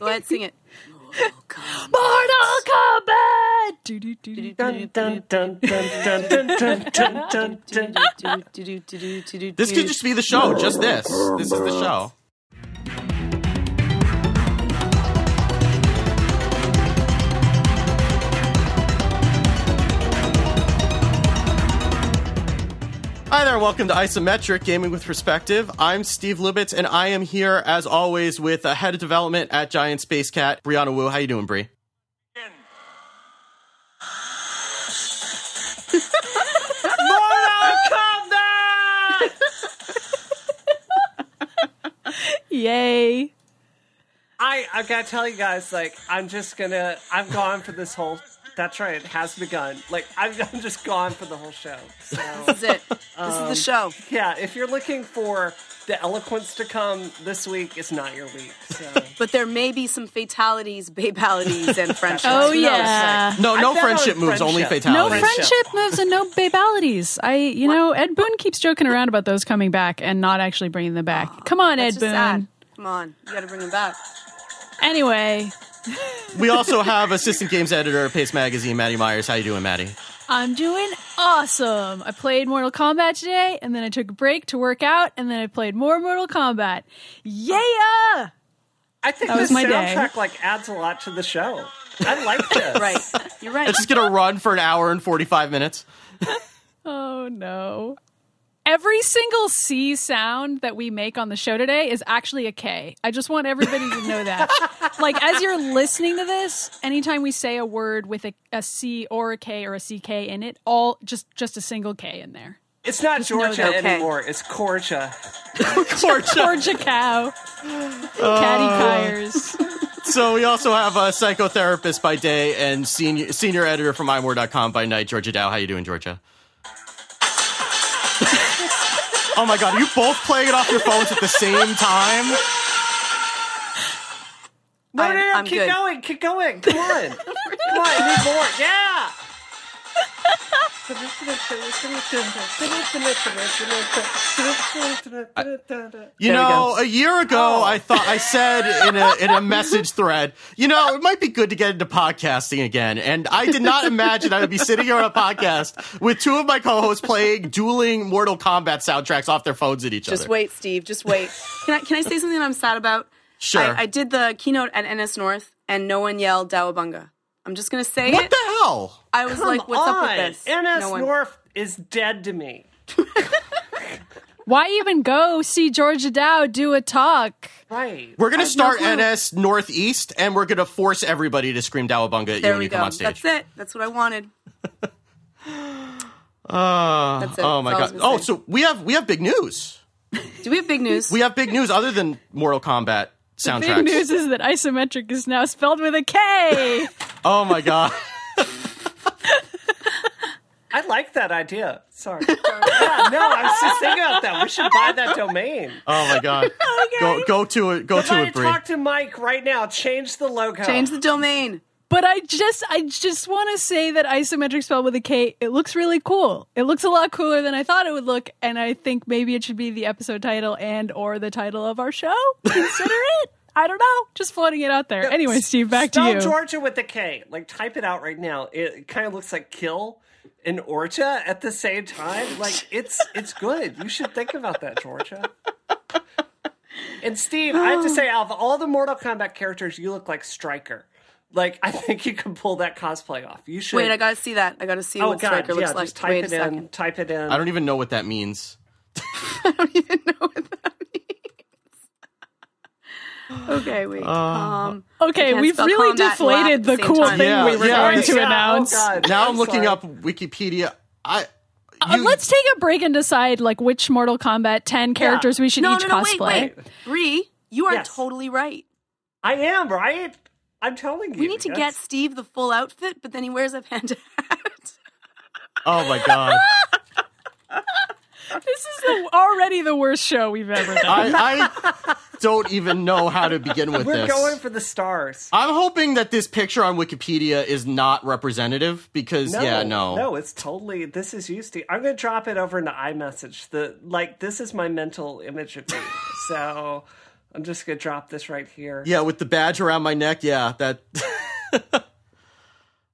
Ahead, sing it. Mortal Kombat. This could just be the show. Just this. This is the show. Hi there, welcome to Isometric Gaming with Perspective. I'm Steve Lubitz, and I am here as always with uh, head of development at Giant Spacekat, Brianna Wu. How you doing, Brie? Yay! I I gotta tell you guys, like, I'm just gonna, I'm gone for this whole. That's right, it has begun. Like, I'm, I'm just gone for the whole show. So, This is it. This is the um, show. yeah, if you're looking for the eloquence to come this week, is not your week. So, But there may be some fatalities, babalities, and friendships. Oh Who knows? yeah. No, I no friendship moves, only friendship. No fatalities. Friendship. friendship moves and no babalities. I, you know, Ed Boon keeps joking around about those coming back and not actually bringing them back. Oh, come on, Ed just Boon. sad. Come on, you gotta bring them back. Anyway, We also have assistant games editor at Paste Magazine, Maddie Myers. How you doing, Maddie? I'm doing awesome. I played Mortal Kombat today, and then I took a break to work out, and then I played more Mortal Kombat. Yeah! I think That was this my day. soundtrack like adds a lot to the show. I like this. Right, you're right. It's just gonna run for an hour and 45 minutes. Oh no. Every single C sound that we make on the show today is actually a K. I just want everybody to know that. like, as you're listening to this, anytime we say a word with a, a C or a K or a CK in it, all just just a single K in there. It's not know Georgia that. Okay. anymore. It's Corja. Georgia cow. Caddy uh, tires. So we also have a psychotherapist by day and senior senior editor from imore.com by night, Georgia Dow. How you doing, Georgia? Oh my god, are you both playing it off your phones at the same time? No, I'm- no, no, I'm keep good. going, keep going. Come on. Come on, I need more. Yeah. You know, a year ago, Oh. I thought I said in a in a message thread, you know, it might be good to get into podcasting again. And I did not imagine I would be sitting here on a podcast with two of my co-hosts playing dueling Mortal Kombat soundtracks off their phones at each Just other. Just wait, Steve. Just wait. Can I can I say something that I'm sad about? Sure. I, I did the keynote at NSNorth, and no one yelled Dawabunga. I'm just gonna say what it. The hell? I was Come like, "What's up with this?" NS no one. North is dead to me. Why even go see Georgia Dow do a talk? Right. We're gonna I have no start. NS Northeast, and we're gonna force everybody to scream Dawabunga at you There when we you come go. on stage. That's it. That's what I wanted. Uh, That's it. oh my That's all god! Oh, say. so we have we have big news. Do we have big news? We have big news other than Mortal Kombat soundtracks. Big news is that isometric is now spelled with a K. Oh my god! I like that idea. Sorry. yeah, no, I was just thinking about that. We should buy that domain. Oh my god! Okay. Go go to it. Go to Somebody it, Brie. talk to Mike right now. Change the logo. Change the domain. But I just I just want to say that isometric spell with a K, it looks really cool. It looks a lot cooler than I thought it would look, and I think maybe it should be the episode title and or the title of our show. Consider it. I don't know. Just floating it out there. Anyway, Steve, back to Spell you. Georgia with a K. Like type it out right now. It kind of looks like kill and Orcha at the same time. Like it's it's good. You should think about that, Georgia. And Steve, I have to say, out of all the Mortal Kombat characters, you look like Stryker. Like I think you can pull that cosplay off. You should. Wait, I gotta see that. I gotta see oh what God, Stryker yeah, looks like. just type Wait it a in. second. Type it in. I don't even know what that means. I don't even know what that means. Okay, wait. Uh, um, Okay, we've really combat and laugh deflated the the cool time. thing Yeah, we were yeah. going to Yeah, announce. Oh Now I'm looking up Wikipedia. I. Uh, let's take a break and decide like which Mortal Kombat 10 characters we should no, each no, no, cosplay. wait, wait. Bree, you are Yes. totally right. I am right. I'm telling you. We need to get Steve the full outfit, but then he wears a panda hat. Oh my god! This is the, already the worst show we've ever done. I, I don't even know how to begin with We're this. going for the stars. I'm hoping that this picture on Wikipedia is not representative because yeah, no. no, it's totally. This is used to. I'm gonna drop it over into iMessage. The like, this is my mental image of me. so I'm just gonna drop this right here. Yeah, with the badge around my neck, yeah, that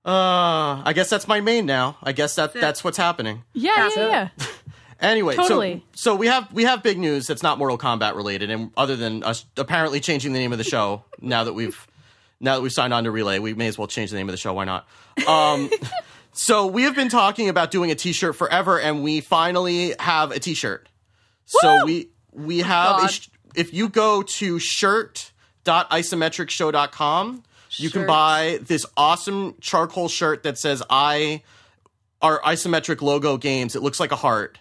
Uh, I guess that's my main now. I guess that that's what's happening. Yeah, yeah, That's it. yeah. Anyway, Totally. so so we have we have big news that's not Mortal Kombat related, and other than us apparently changing the name of the show now that we've now that we've signed on to Relay, we may as well change the name of the show. Why not? Um, so we have been talking about doing a T-shirt forever, and we finally have a T-shirt. So we we have a sh- if you go to shirt.isometricshow.com, you can buy this awesome charcoal shirt that says I our isometric logo games. It looks like a heart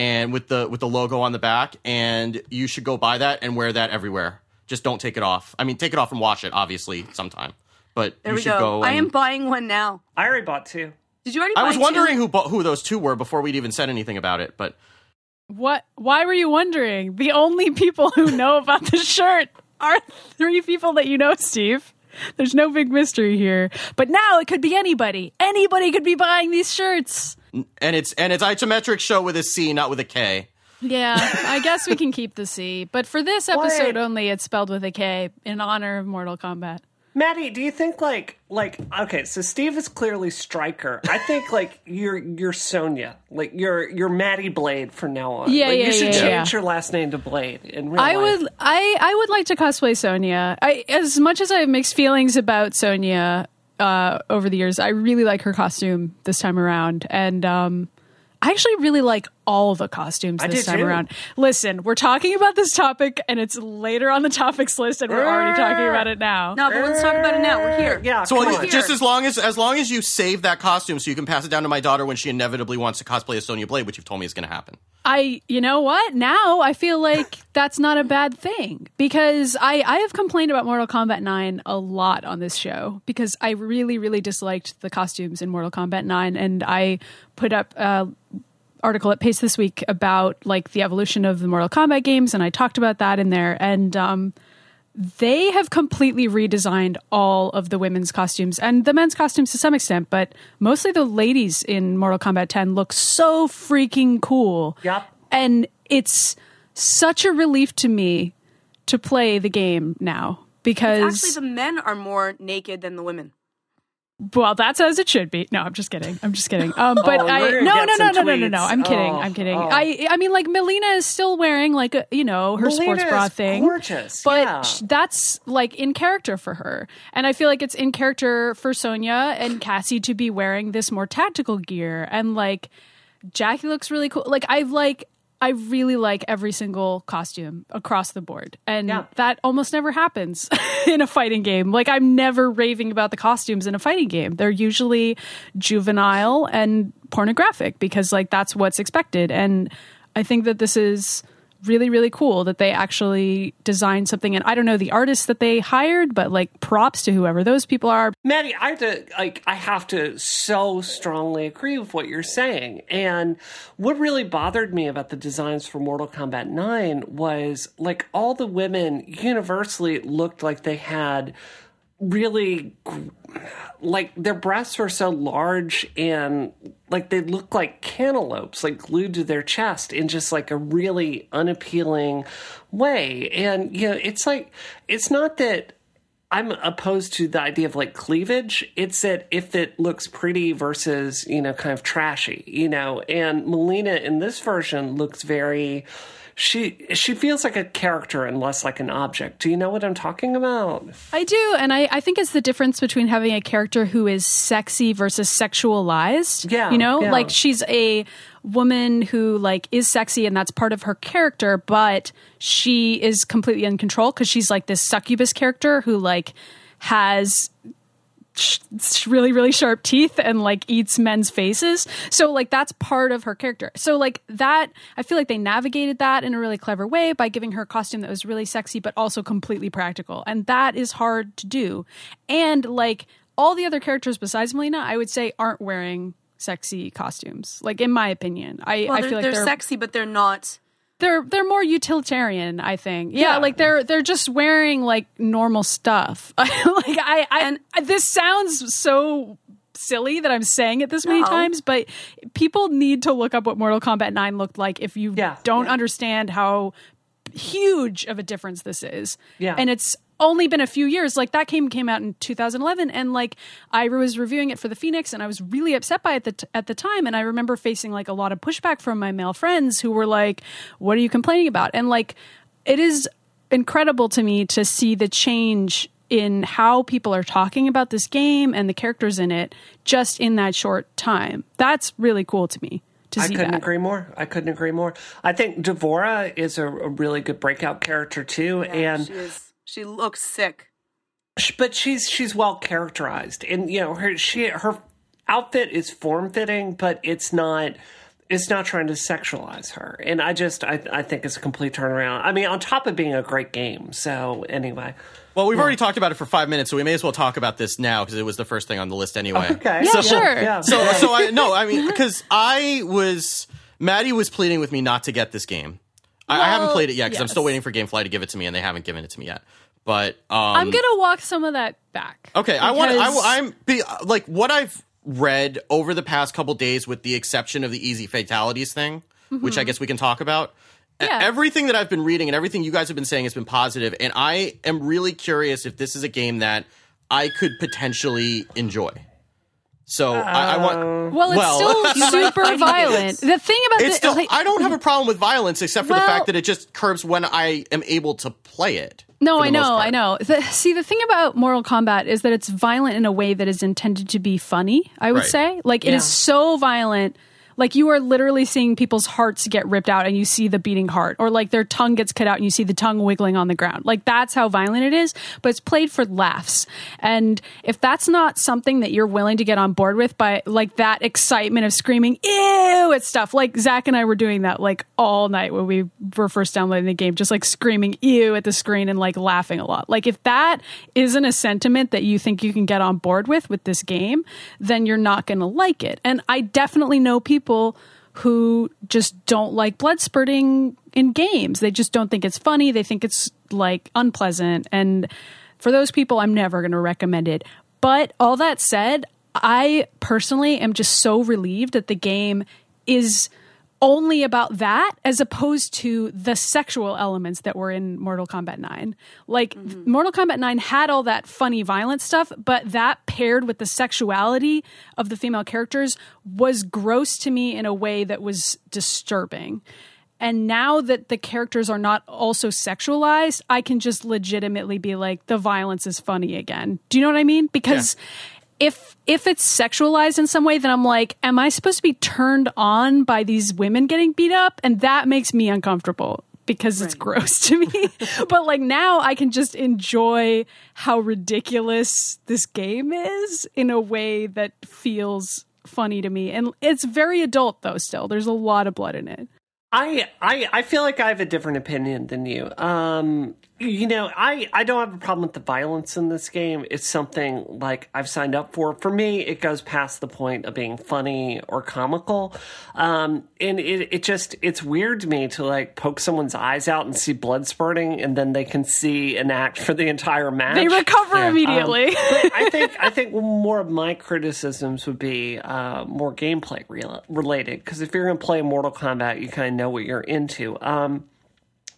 and with the with the logo on the back and you should go buy that and wear that everywhere. Just don't take it off. I mean, take it off and wash it obviously sometime. But There you we should go. go. I am buying one now. I already bought two. Did you already? I buy was two? wondering who bought, who those two were before we'd even said anything about it, but What? Why were you wondering? The only people who know about the shirt are three people that you know, Steve. There's no big mystery here. But now it could be anybody. Anybody could be buying these shirts. and it's and it's isometric show with a C, not with a K. Yeah, I guess we can keep the C. But for this episode Wait. only, it's spelled with a K in honor of Mortal Kombat. Maddie, do you think like like okay? So Steve is clearly Stryker. I think like you're you're Sonya. Like you're you're Maddie Blade from now on. Yeah, like, yeah, You should yeah, change yeah. your last name to Blade in real I life. would, I, I would like to cosplay Sonya. I, as much as I have mixed feelings about Sonya uh, over the years, I really like her costume this time around, and um, I actually really like all the costumes this time too. around. Listen, we're talking about this topic, and it's later on the topics list, and we're already talking about it now. No, but let's talk about it now. We're here. Yeah, So come like, here. just as long as as long as you save that costume, so you can pass it down to my daughter when she inevitably wants to cosplay as Sonya Blade, which you've told me is going to happen. I, you know what? Now I feel like that's not a bad thing because I, I have complained about Mortal Kombat 9 a lot on this show because I really, really disliked the costumes in Mortal Kombat 9. And I put up a article at Paste this week about like the evolution of the Mortal Kombat games. And I talked about that in there. And, um, they have completely redesigned all of the women's costumes and the men's costumes to some extent, but mostly the ladies in Mortal Kombat 10 look so freaking cool. Yep. And it's such a relief to me to play the game now because Actually, the men are more naked than the women. Well, that's as it should be. No, I'm just kidding. I'm just kidding. Um, but Oh, I we're no, no, no, no, no, no, no. I'm kidding. Oh, I'm kidding. oh. I I mean, like Mileena is still wearing like a, you know her Mileena sports bra thing, gorgeous, But yeah. that's like in character for her, and I feel like it's in character for Sonya and Cassie to be wearing this more tactical gear, and like Jacqui looks really cool. Like I've like. I really like every single costume across the board. And Yeah. that almost never happens in a fighting game. Like I'm never raving about the costumes in a fighting game. They're usually juvenile and pornographic because like that's what's expected. And I think that this is really really cool that they actually designed something and I don't know the artists that they hired, but like props to whoever those people are. Maddie, I have to like I have to so strongly agree with what you're saying. And what really bothered me about the designs for Mortal Kombat 9 was like all the women universally looked like they had really like their breasts were so large and like they looked like cantaloupes like glued to their chest in just like a really unappealing way and you know it's like it's not that I'm opposed to the idea of like cleavage. It's that if it looks pretty versus, you know, kind of trashy, you know, and Mileena in this version looks very she she feels like a character and less like an object. Do you know what I'm talking about? I do, and I, I think it's the difference between having a character who is sexy versus sexualized. Yeah, You know, yeah. like she's a woman who like is sexy and that's part of her character, but she is completely in control because she's like this succubus character who like has sh- really really sharp teeth and like eats men's faces. So like that's part of her character. So like that i feel like they navigated that in a really clever way by giving her a costume that was really sexy but also completely practical. And that is hard to do. And like all the other characters besides mileena i would say aren't wearing sexy costumes. Like in my opinion. I, Well, I feel like they're, they're, sexy, but they're not they're they're more utilitarian. I think. Yeah, Yeah. like they're they're just wearing like normal stuff. like I, I And- this sounds so silly that I'm saying it this many No. times, but people need to look up what Mortal Kombat 9 looked like if you Yeah. don't understand how huge of a difference this is. Yeah. And it's only been a few years. Like that came came out in 2011 and like I was reviewing it for the Phoenix and I was really upset by it the t- at the time and I remember facing like a lot of pushback from my male friends who were like what are you complaining about? And like it is incredible to me to see the change in how people are talking about this game and the characters in it just in that short time. That's really cool to me to I see couldn't that. agree more. I couldn't agree more. I think D'Vorah is a, a really good breakout character too, and she looks sick. but she's she's well characterized, and you know her she her outfit is form fitting, but it's not. It's not trying to sexualize her, and I just I I think it's a complete turnaround. I mean, on top of being a great game. So anyway, Well, we've already talked about it for five minutes, so we may as well talk about this now because it was the first thing on the list anyway. okay, Yeah, So- sure. yeah. So, so I no, I mean, because I was Maddie was pleading with me not to get this game. I, I haven't played it yet because I'm still waiting for GameFly to give it to me, and they haven't given it to me yet. But um, I'm going to walk some of that back. Okay, I want. because- I, I'm be, like what I've read over the past couple days, with the exception of the easy fatalities thing, which I guess we can talk about. Yeah. Everything that I've been reading and everything you guys have been saying has been positive, and I am really curious if this is a game that I could potentially enjoy. So I, I want. Well, it's Well- still super violent. The thing about It's the, still. like, I don't have a problem with violence, except for the fact that it just curbs when I am able to play it. No, I know. I know. The, see, the thing about Mortal Kombat is that it's violent in a way that is intended to be funny. I would Right. say, like, it is so violent. Like you are literally seeing people's hearts get ripped out, and you see the beating heart, or like their tongue gets cut out, and you see the tongue wiggling on the ground. Like that's how violent it is. But it's played for laughs, and if that's not something that you're willing to get on board with, by like that excitement of screaming "ew" at stuff, like Zach and I were doing that like all night when we were first downloading the game, just like screaming "ew" at the screen and like laughing a lot. Like if that isn't a sentiment that you think you can get on board with with this game, then you're not going to like it. And I definitely know people who just don't like blood spurting in games. They just don't think it's funny. They think it's like unpleasant. And for those people, I'm never going to recommend it. But all that said, I personally am just so relieved that the game is only about that as opposed to the sexual elements that were in Mortal Kombat 9. Like mm-hmm. Mortal Kombat 9 had all that funny violent stuff, but that paired with the sexuality of the female characters was gross to me in a way that was disturbing. And now that the characters are not also sexualized, I can just legitimately be like the violence is funny again. Do you know what I mean? Because if if it's sexualized in some way, then I'm like, am I supposed to be turned on by these women getting beat up? And that makes me uncomfortable because it's gross to me. but like now I can just enjoy how ridiculous this game is in a way that feels funny to me. And it's very adult though still. There's a lot of blood in it. I, I I feel like I have a different opinion than you. Um, you know, I, I don't have a problem with the violence in this game. It's something like I've signed up for. For me, it goes past the point of being funny or comical. Um, and it, it just, it's weird to me to like poke someone's eyes out and see blood spurting and then they can see an act for the entire match. They recover Um, immediately. but I think I think more of my criticisms would be uh, more gameplay rel related because if you're going to play Mortal Kombat, you kind of know what you're into. Um,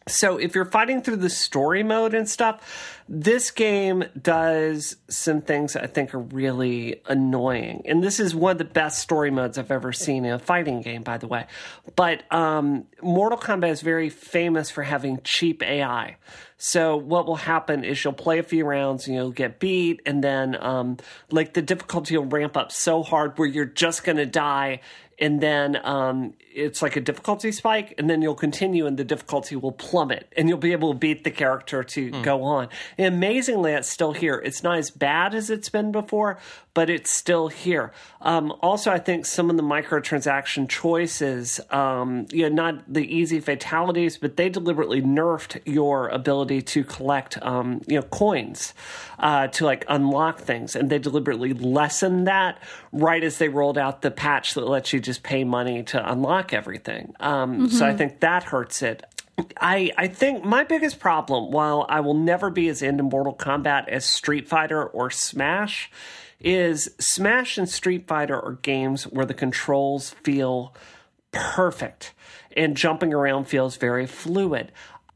so if you're fighting through the story mode and stuff, this game does some things I think are really annoying. And this is one of the best story modes I've ever seen in a fighting game, by the way. But um, Mortal Kombat is very famous for having cheap AI. So what will happen is you'll play a few rounds and you'll get beat, and then um, like the difficulty will ramp up so hard where you're just gonna die, and then um, it's like a difficulty spike, and then you'll continue, and the difficulty will plummet, and you'll be able to beat the character to go on. And amazingly, it's still here. It's not as bad as it's been before, but it's still here. Um, also, I think some of the microtransaction choices, um, you know, not the easy fatalities, but they deliberately nerfed your ability to collect, um, you know, coins uh, to like unlock things, and they deliberately lessened that right as they rolled out the patch that lets you just pay money to unlock everything. Um, So I think that hurts it. I I think my biggest problem, while I will never be as into Mortal Kombat as Street Fighter or Smash, is Smash and Street Fighter are games where the controls feel perfect and jumping around feels very fluid.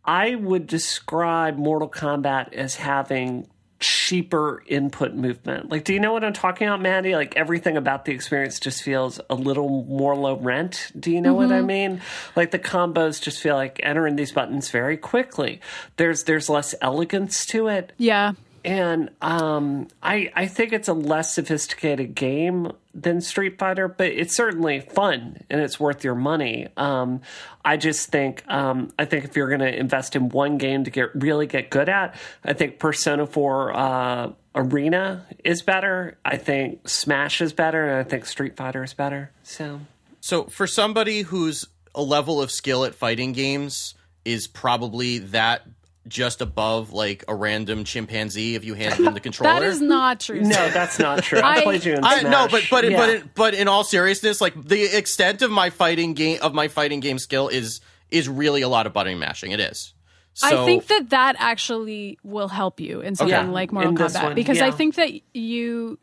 I would describe Mortal Kombat as having cheaper input movement. Like, do you know what I'm talking about, Maddie? Like, everything about the experience just feels a little more low rent. Do you know mm-hmm. what I mm-hmm. mean? Like, the combos just feel like entering these buttons very quickly. There's there's less elegance to it. Yeah and um, I I think it's a less sophisticated game than Street Fighter, but it's certainly fun and it's worth your money. Um, I just think um, I think if you're going to invest in one game to get really get good at, I think Persona Four uh, Arena is better. I think Smash is better, and I think Street Fighter is better. So, so for somebody who's a level of skill at fighting games is probably that just above like a random chimpanzee if you hand him the controller. that is not true. No, that's not true. I, I played you in I, No, but but yeah. but but in all seriousness, like the extent of my fighting game of my fighting game skill is is really a lot of button mashing. It is. So, I think that that actually will help you in something okay. like Mortal Kombat one, because yeah. I think that you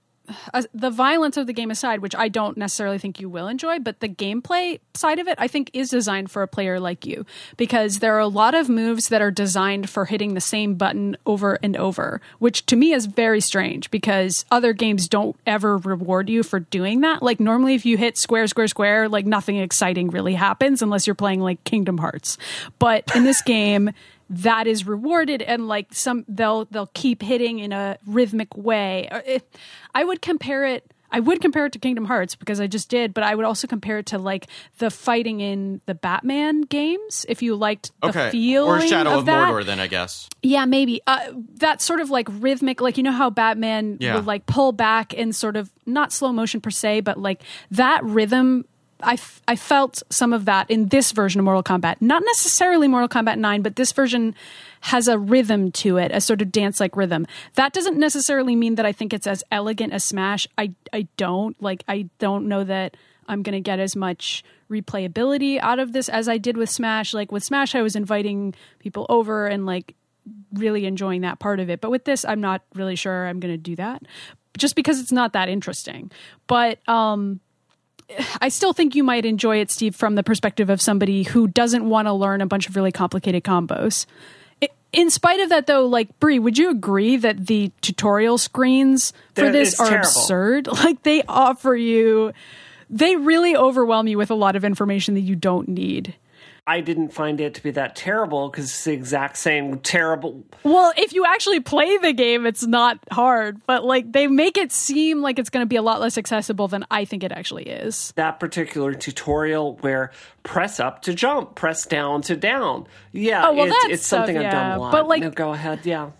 uh, the violence of the game aside, which I don't necessarily think you will enjoy, but the gameplay side of it, I think, is designed for a player like you because there are a lot of moves that are designed for hitting the same button over and over, which to me is very strange because other games don't ever reward you for doing that. Like, normally, if you hit square, square, square, like nothing exciting really happens unless you're playing like Kingdom Hearts. But in this game, that is rewarded and like some they'll they'll keep hitting in a rhythmic way it, i would compare it I would compare it to Kingdom Hearts because I just did, but I would also compare it to like the fighting in the Batman games. If you liked the okay. feel or Shadow of, of that. Mordor, then I guess. Yeah, maybe uh, that sort of like rhythmic, like you know how Batman yeah. would like pull back in sort of not slow motion per se, but like that rhythm I, f- I felt some of that in this version of Mortal Kombat. Not necessarily Mortal Kombat 9, but this version has a rhythm to it, a sort of dance like rhythm. That doesn't necessarily mean that I think it's as elegant as Smash. I, I don't. Like, I don't know that I'm going to get as much replayability out of this as I did with Smash. Like, with Smash, I was inviting people over and, like, really enjoying that part of it. But with this, I'm not really sure I'm going to do that just because it's not that interesting. But, um, I still think you might enjoy it, Steve, from the perspective of somebody who doesn't want to learn a bunch of really complicated combos. In spite of that, though, like Brie, would you agree that the tutorial screens for this are terrible. absurd? Like they offer you, they really overwhelm you with a lot of information that you don't need. I didn't find it to be that terrible because it's the exact same terrible. Well, if you actually play the game, it's not hard, but like they make it seem like it's going to be a lot less accessible than I think it actually is. That particular tutorial where press up to jump, press down to down. Yeah, oh, well, it's, it's stuff, something yeah. I've done a lot. But like, no, go ahead, yeah.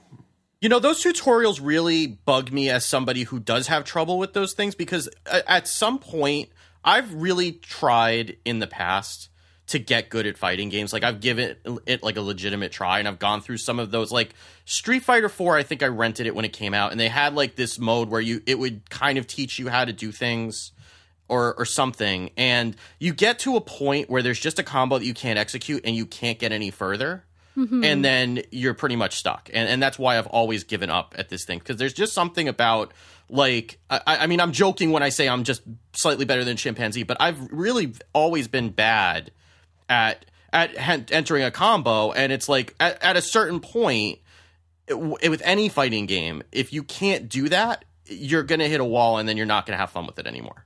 You know, those tutorials really bug me as somebody who does have trouble with those things because uh, at some point, I've really tried in the past to get good at fighting games. Like I've given it like a legitimate try and I've gone through some of those like Street Fighter 4 I think I rented it when it came out and they had like this mode where you it would kind of teach you how to do things or or something and you get to a point where there's just a combo that you can't execute and you can't get any further. Mm-hmm. And then you're pretty much stuck. And and that's why I've always given up at this thing because there's just something about like I, I mean I'm joking when I say I'm just slightly better than chimpanzee, but I've really always been bad at at entering a combo, and it's like at, at a certain point it, with any fighting game, if you can't do that, you're gonna hit a wall, and then you're not gonna have fun with it anymore.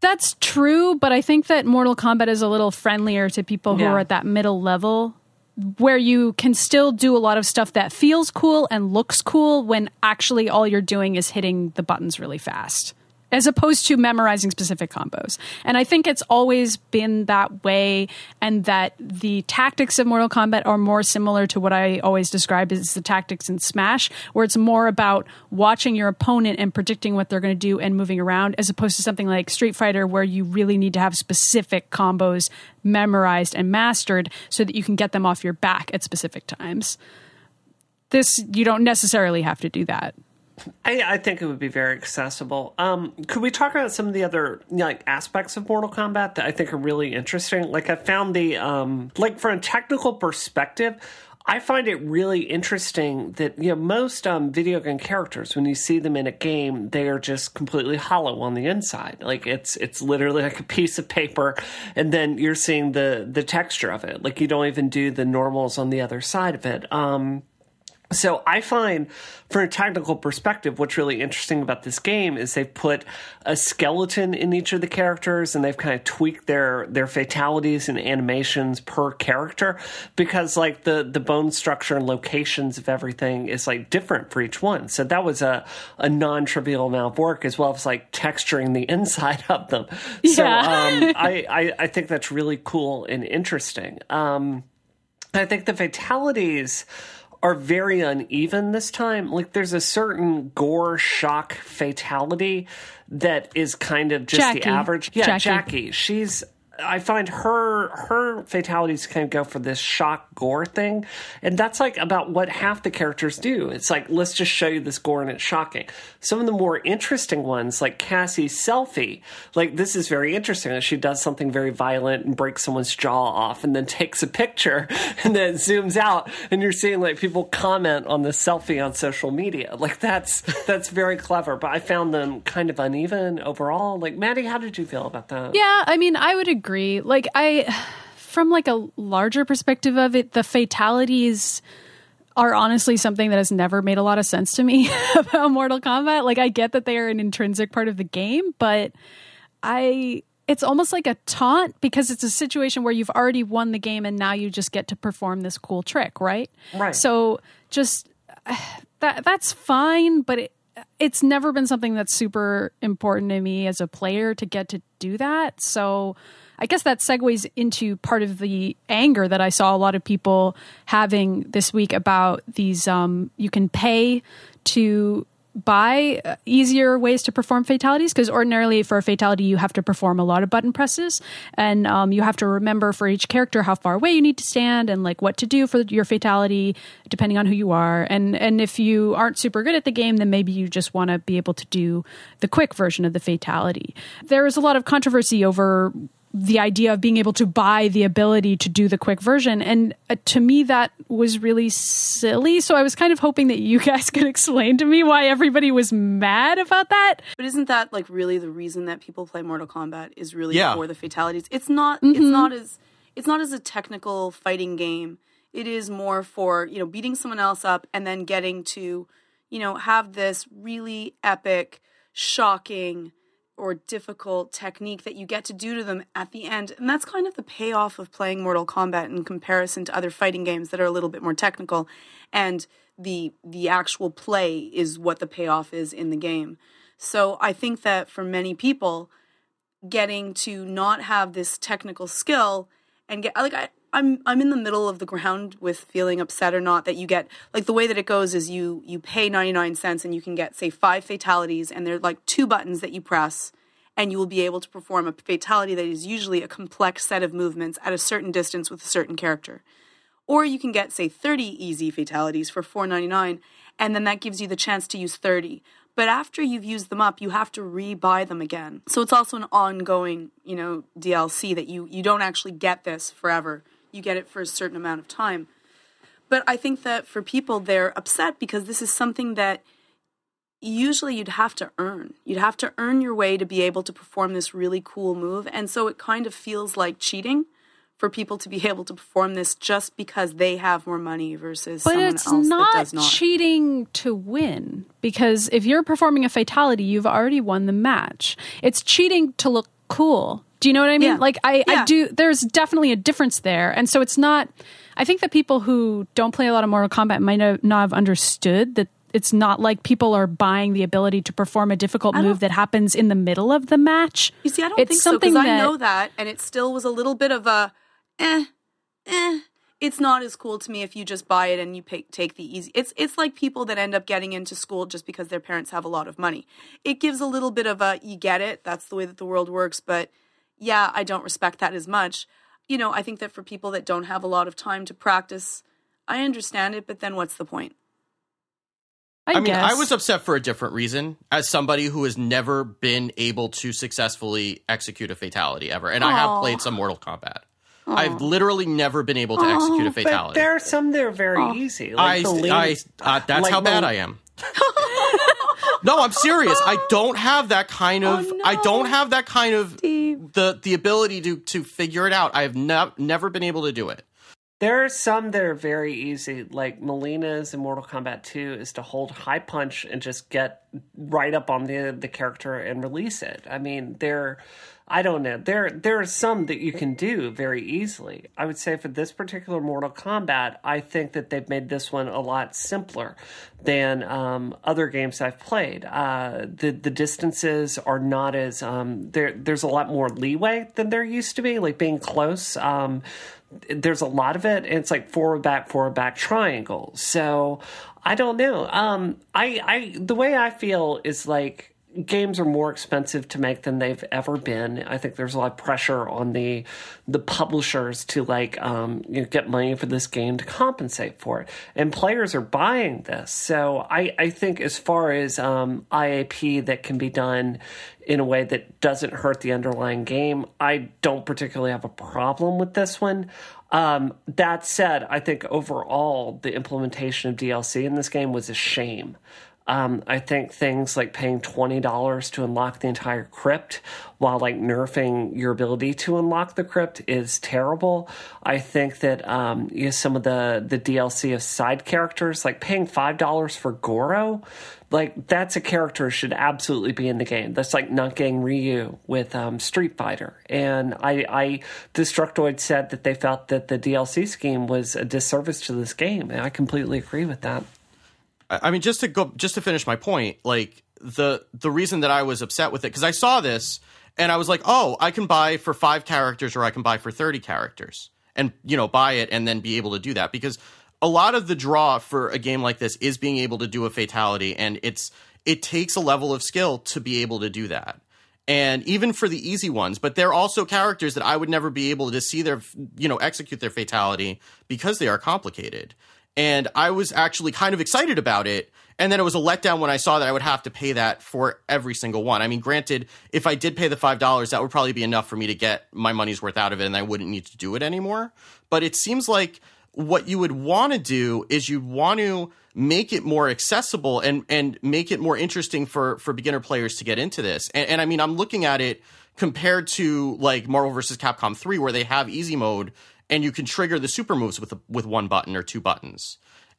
That's true, but I think that Mortal Kombat is a little friendlier to people who yeah. are at that middle level where you can still do a lot of stuff that feels cool and looks cool when actually all you're doing is hitting the buttons really fast as opposed to memorizing specific combos. And I think it's always been that way, and that the tactics of Mortal Kombat are more similar to what I always describe as the tactics in Smash, where it's more about watching your opponent and predicting what they're going to do and moving around, as opposed to something like Street Fighter, where you really need to have specific combos memorized and mastered so that you can get them off your back at specific times. This, you don't necessarily have to do that. I, I think it would be very accessible. Um, could we talk about some of the other like aspects of Mortal Kombat that I think are really interesting? Like I found the um, like from a technical perspective, I find it really interesting that you know most um, video game characters, when you see them in a game, they are just completely hollow on the inside. Like it's it's literally like a piece of paper, and then you're seeing the the texture of it. Like you don't even do the normals on the other side of it. Um, so I find, from a technical perspective, what's really interesting about this game is they've put a skeleton in each of the characters, and they've kind of tweaked their their fatalities and animations per character because, like the the bone structure and locations of everything is like different for each one. So that was a a non trivial amount of work, as well as like texturing the inside of them. So um, I, I I think that's really cool and interesting. Um, I think the fatalities are very uneven this time. Like there's a certain gore shock fatality that is kind of just Jacqui. the average. Yeah, Jacqui. Jacqui. She's I find her her fatalities kind of go for this shock gore thing, and that's like about what half the characters do. It's like let's just show you this gore and it's shocking. Some of the more interesting ones, like Cassie's selfie, like this is very interesting. She does something very violent and breaks someone's jaw off, and then takes a picture, and then zooms out, and you're seeing like people comment on the selfie on social media. Like that's that's very clever. But I found them kind of uneven overall. Like Maddie, how did you feel about that? Yeah, I mean, I would agree. Like I from like a larger perspective of it, the fatalities are honestly something that has never made a lot of sense to me about Mortal Kombat. Like I get that they are an intrinsic part of the game, but I it's almost like a taunt because it's a situation where you've already won the game and now you just get to perform this cool trick, right? Right. So just that that's fine, but it, it's never been something that's super important to me as a player to get to do that. So I guess that segues into part of the anger that I saw a lot of people having this week about these um you can pay to buy uh, easier ways to perform fatalities because ordinarily for a fatality you have to perform a lot of button presses. And um, you have to remember for each character how far away you need to stand and like what to do for your fatality depending on who you are. And and if you aren't super good at the game then maybe you just want to be able to do the quick version of the fatality. There is a lot of controversy over the idea of being able to buy the ability to do the quick version. And uh, to me, that was really silly. So I was kind of hoping that you guys could explain to me why everybody was mad about that. But isn't that like really the reason that people play Mortal Kombat is really Yeah. for the fatalities? It's not it's not as it's not as a technical fighting game. It is more for, you know, beating someone else up and then getting to, you know, have this really epic, shocking or difficult technique that you get to do to them at the end. And that's kind of the payoff of playing Mortal Kombat in comparison to other fighting games that are a little bit more technical and the the actual play is what the payoff is in the game. So I think that for many people getting to not have this technical skill and get like I I'm I'm in the middle of the ground with feeling upset or not that you get like the way that it goes is you you pay 99 cents and you can get say five fatalities and they're like two buttons that you press and you will be able to perform a fatality that is usually a complex set of movements at a certain distance with a certain character. Or you can get say 30 easy fatalities for 4.99 and then that gives you the chance to use 30. But after you've used them up, you have to re-buy them again. So it's also an ongoing, you know, DLC that you you don't actually get this forever. You get it for a certain amount of time. But I think that for people they're upset because this is something that usually you'd have to earn. You'd have to earn your way to be able to perform this really cool move. And so it kind of feels like cheating for people to be able to perform this just because they have more money versus But someone it's else not, that does not. cheating to win because if you're performing a fatality, you've already won the match. It's cheating to look cool. Do you know what I mean? Yeah. Like I, I do. There's definitely a difference there, and so it's not. I think that people who don't play a lot of Mortal Kombat might have not have understood that it's not like people are buying the ability to perform a difficult move that happens in the middle of the match. You see, I don't it's think so something because I know that, and it still was a little bit of a, eh, eh. It's not as cool to me if you just buy it and you pay, take the easy. It's it's like people that end up getting into school just because their parents have a lot of money. It gives a little bit of a, you get it. That's the way that the world works. But yeah, I don't respect that as much. You know, I think that for people that don't have a lot of time to practice, I understand it. But then what's the point? I, I mean, guess. I was upset for a different reason as somebody who has never been able to successfully execute a fatality ever. And I have played some Mortal Kombat. I've literally never been able to execute a But fatality. there are some that are very easy. I, Like the lead- I, uh, that's like how bad the- I am. no, I'm serious. I don't have that kind oh, of. Oh, I don't have that kind of Steve. the the ability to to figure it out. I have ne- never been able to do it. There are some that are very easy, like Mileena's in Mortal Kombat 2 is to hold high punch and just get right up on the the character and release it. I mean, there I don't know. There there are some that you can do very easily. I would say for this particular Mortal Kombat, I think that they've made this one a lot simpler than um, other games I've played. Uh, the the distances are not as um, there. There's a lot more leeway than there used to be, like being close. Um, there's a lot of it and it's like forward back forward back triangle so i don't know um i i the way i feel is like games are more expensive to make than they've ever been i think there's a lot of pressure on the the publishers to like um you know, get money for this game to compensate for it and players are buying this so i i think as far as um iap that can be done in a way that doesn't hurt the underlying game. I don't particularly have a problem with this one. Um, that said, I think overall the implementation of DLC in this game was a shame. Um, I think things like paying twenty dollars to unlock the entire crypt, while like nerfing your ability to unlock the crypt, is terrible. I think that um, you know, some of the the DLC of side characters, like paying five dollars for Goro, like that's a character should absolutely be in the game. That's like getting Ryu with um, Street Fighter. And I, I, Destructoid said that they felt that the DLC scheme was a disservice to this game, and I completely agree with that. I mean, just to go, just to finish my point, like the the reason that I was upset with it because I saw this and I was like, oh, I can buy for five characters or I can buy for thirty characters, and you know, buy it and then be able to do that because a lot of the draw for a game like this is being able to do a fatality, and it's it takes a level of skill to be able to do that. And even for the easy ones, but they're also characters that I would never be able to see their, you know, execute their fatality because they are complicated and I was actually kind of excited about it. And then it was a letdown when I saw that I would have to pay that for every single one. I mean, granted, if I did pay the five dollars, that would probably be enough for me to get my money's worth out of it, and I wouldn't need to do it anymore. But it seems like what you would want to do is you want to make it more accessible and and make it more interesting for for beginner players to get into this. And, and I mean, I'm looking at it compared to like Marvel vs. Capcom 3 where they have easy mode and you can trigger the super moves with with one button or two buttons.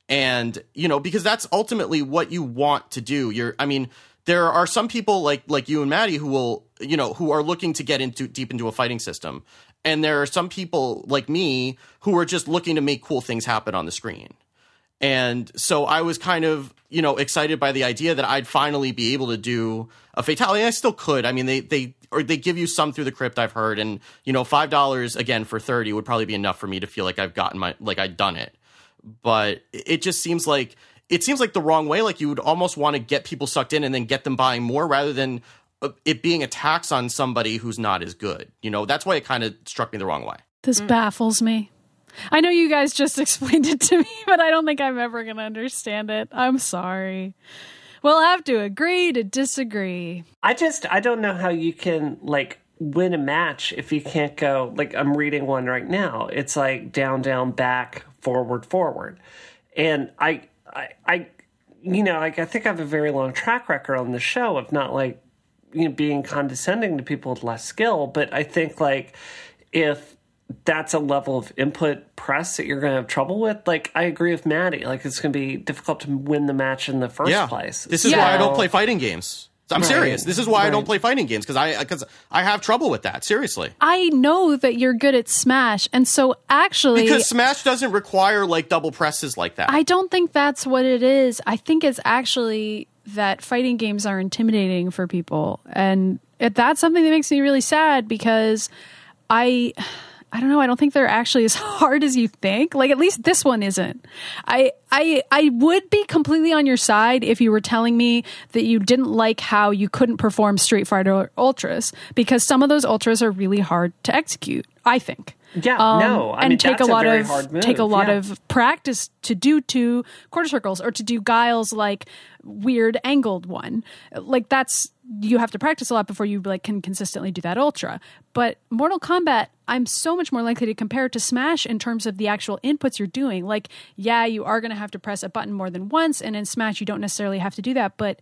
And you know, because that's ultimately what you want to do. You're I mean, there are some people like like you and Maddie who will, you know, who are looking to get into deep into a fighting system. And there are some people like me who are just looking to make cool things happen on the screen. And so I was kind of, you know, excited by the idea that I'd finally be able to do a fatality. I still could. I mean, they they or they give you some through the crypt. I've heard, and you know, five dollars again for thirty would probably be enough for me to feel like I've gotten my like I'd done it. But it just seems like it seems like the wrong way. Like you would almost want to get people sucked in and then get them buying more rather than uh, it being a tax on somebody who's not as good. You know, that's why it kind of struck me the wrong way. This baffles me. I know you guys just explained it to me, but I don't think I'm ever going to understand it. I'm sorry. We'll have to agree to disagree. I just I don't know how you can like win a match if you can't go like I'm reading one right now. It's like down down back forward forward. And I I I you know, like I think I have a very long track record on the show of not like you know being condescending to people with less skill, but I think like if that's a level of input press that you're going to have trouble with. Like, I agree with Maddie. Like, it's going to be difficult to win the match in the first place. This is Yeah. why I don't play fighting games. I'm Right. serious. This is why I don't play fighting games because I because I have trouble with that. Seriously. I know that you're good at Smash, and so actually, Because Smash doesn't require like double presses like that. I don't think that's what it is. I think it's actually that fighting games are intimidating for people, and that's something that makes me really sad because I. I don't know. I don't think they're actually as hard as you think. Like at least this one isn't. I I I would be completely on your side if you were telling me that you didn't like how you couldn't perform Street Fighter Ultras because some of those ultras are really hard to execute. I think. Yeah, um, no, I and mean, take that's a lot very of take a lot of practice to do two quarter circles or to do Guile's like weird angled one. Like that's you have to practice a lot before you like can consistently do that ultra. But Mortal Kombat, I'm so much more likely to compare it to Smash in terms of the actual inputs you're doing. Like, yeah, you are going to have to press a button more than once, and in Smash you don't necessarily have to do that. But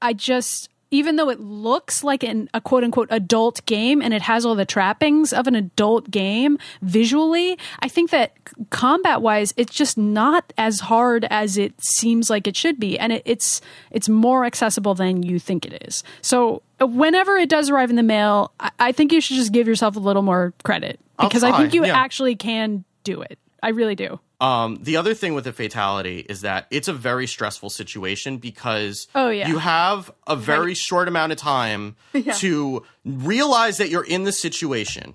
I just even though it looks like an, a quote unquote adult game and it has all the trappings of an adult game visually, I think that combat wise, it's just not as hard as it seems like it should be, and it, it's it's more accessible than you think it is. So uh, whenever it does arrive in the mail, I, I think you should just give yourself a little more credit because I think you yeah. actually can do it. I really do. Um, the other thing with a fatality is that it's a very stressful situation because Oh, yeah. you have a very short amount of time to realize that you're in the situation.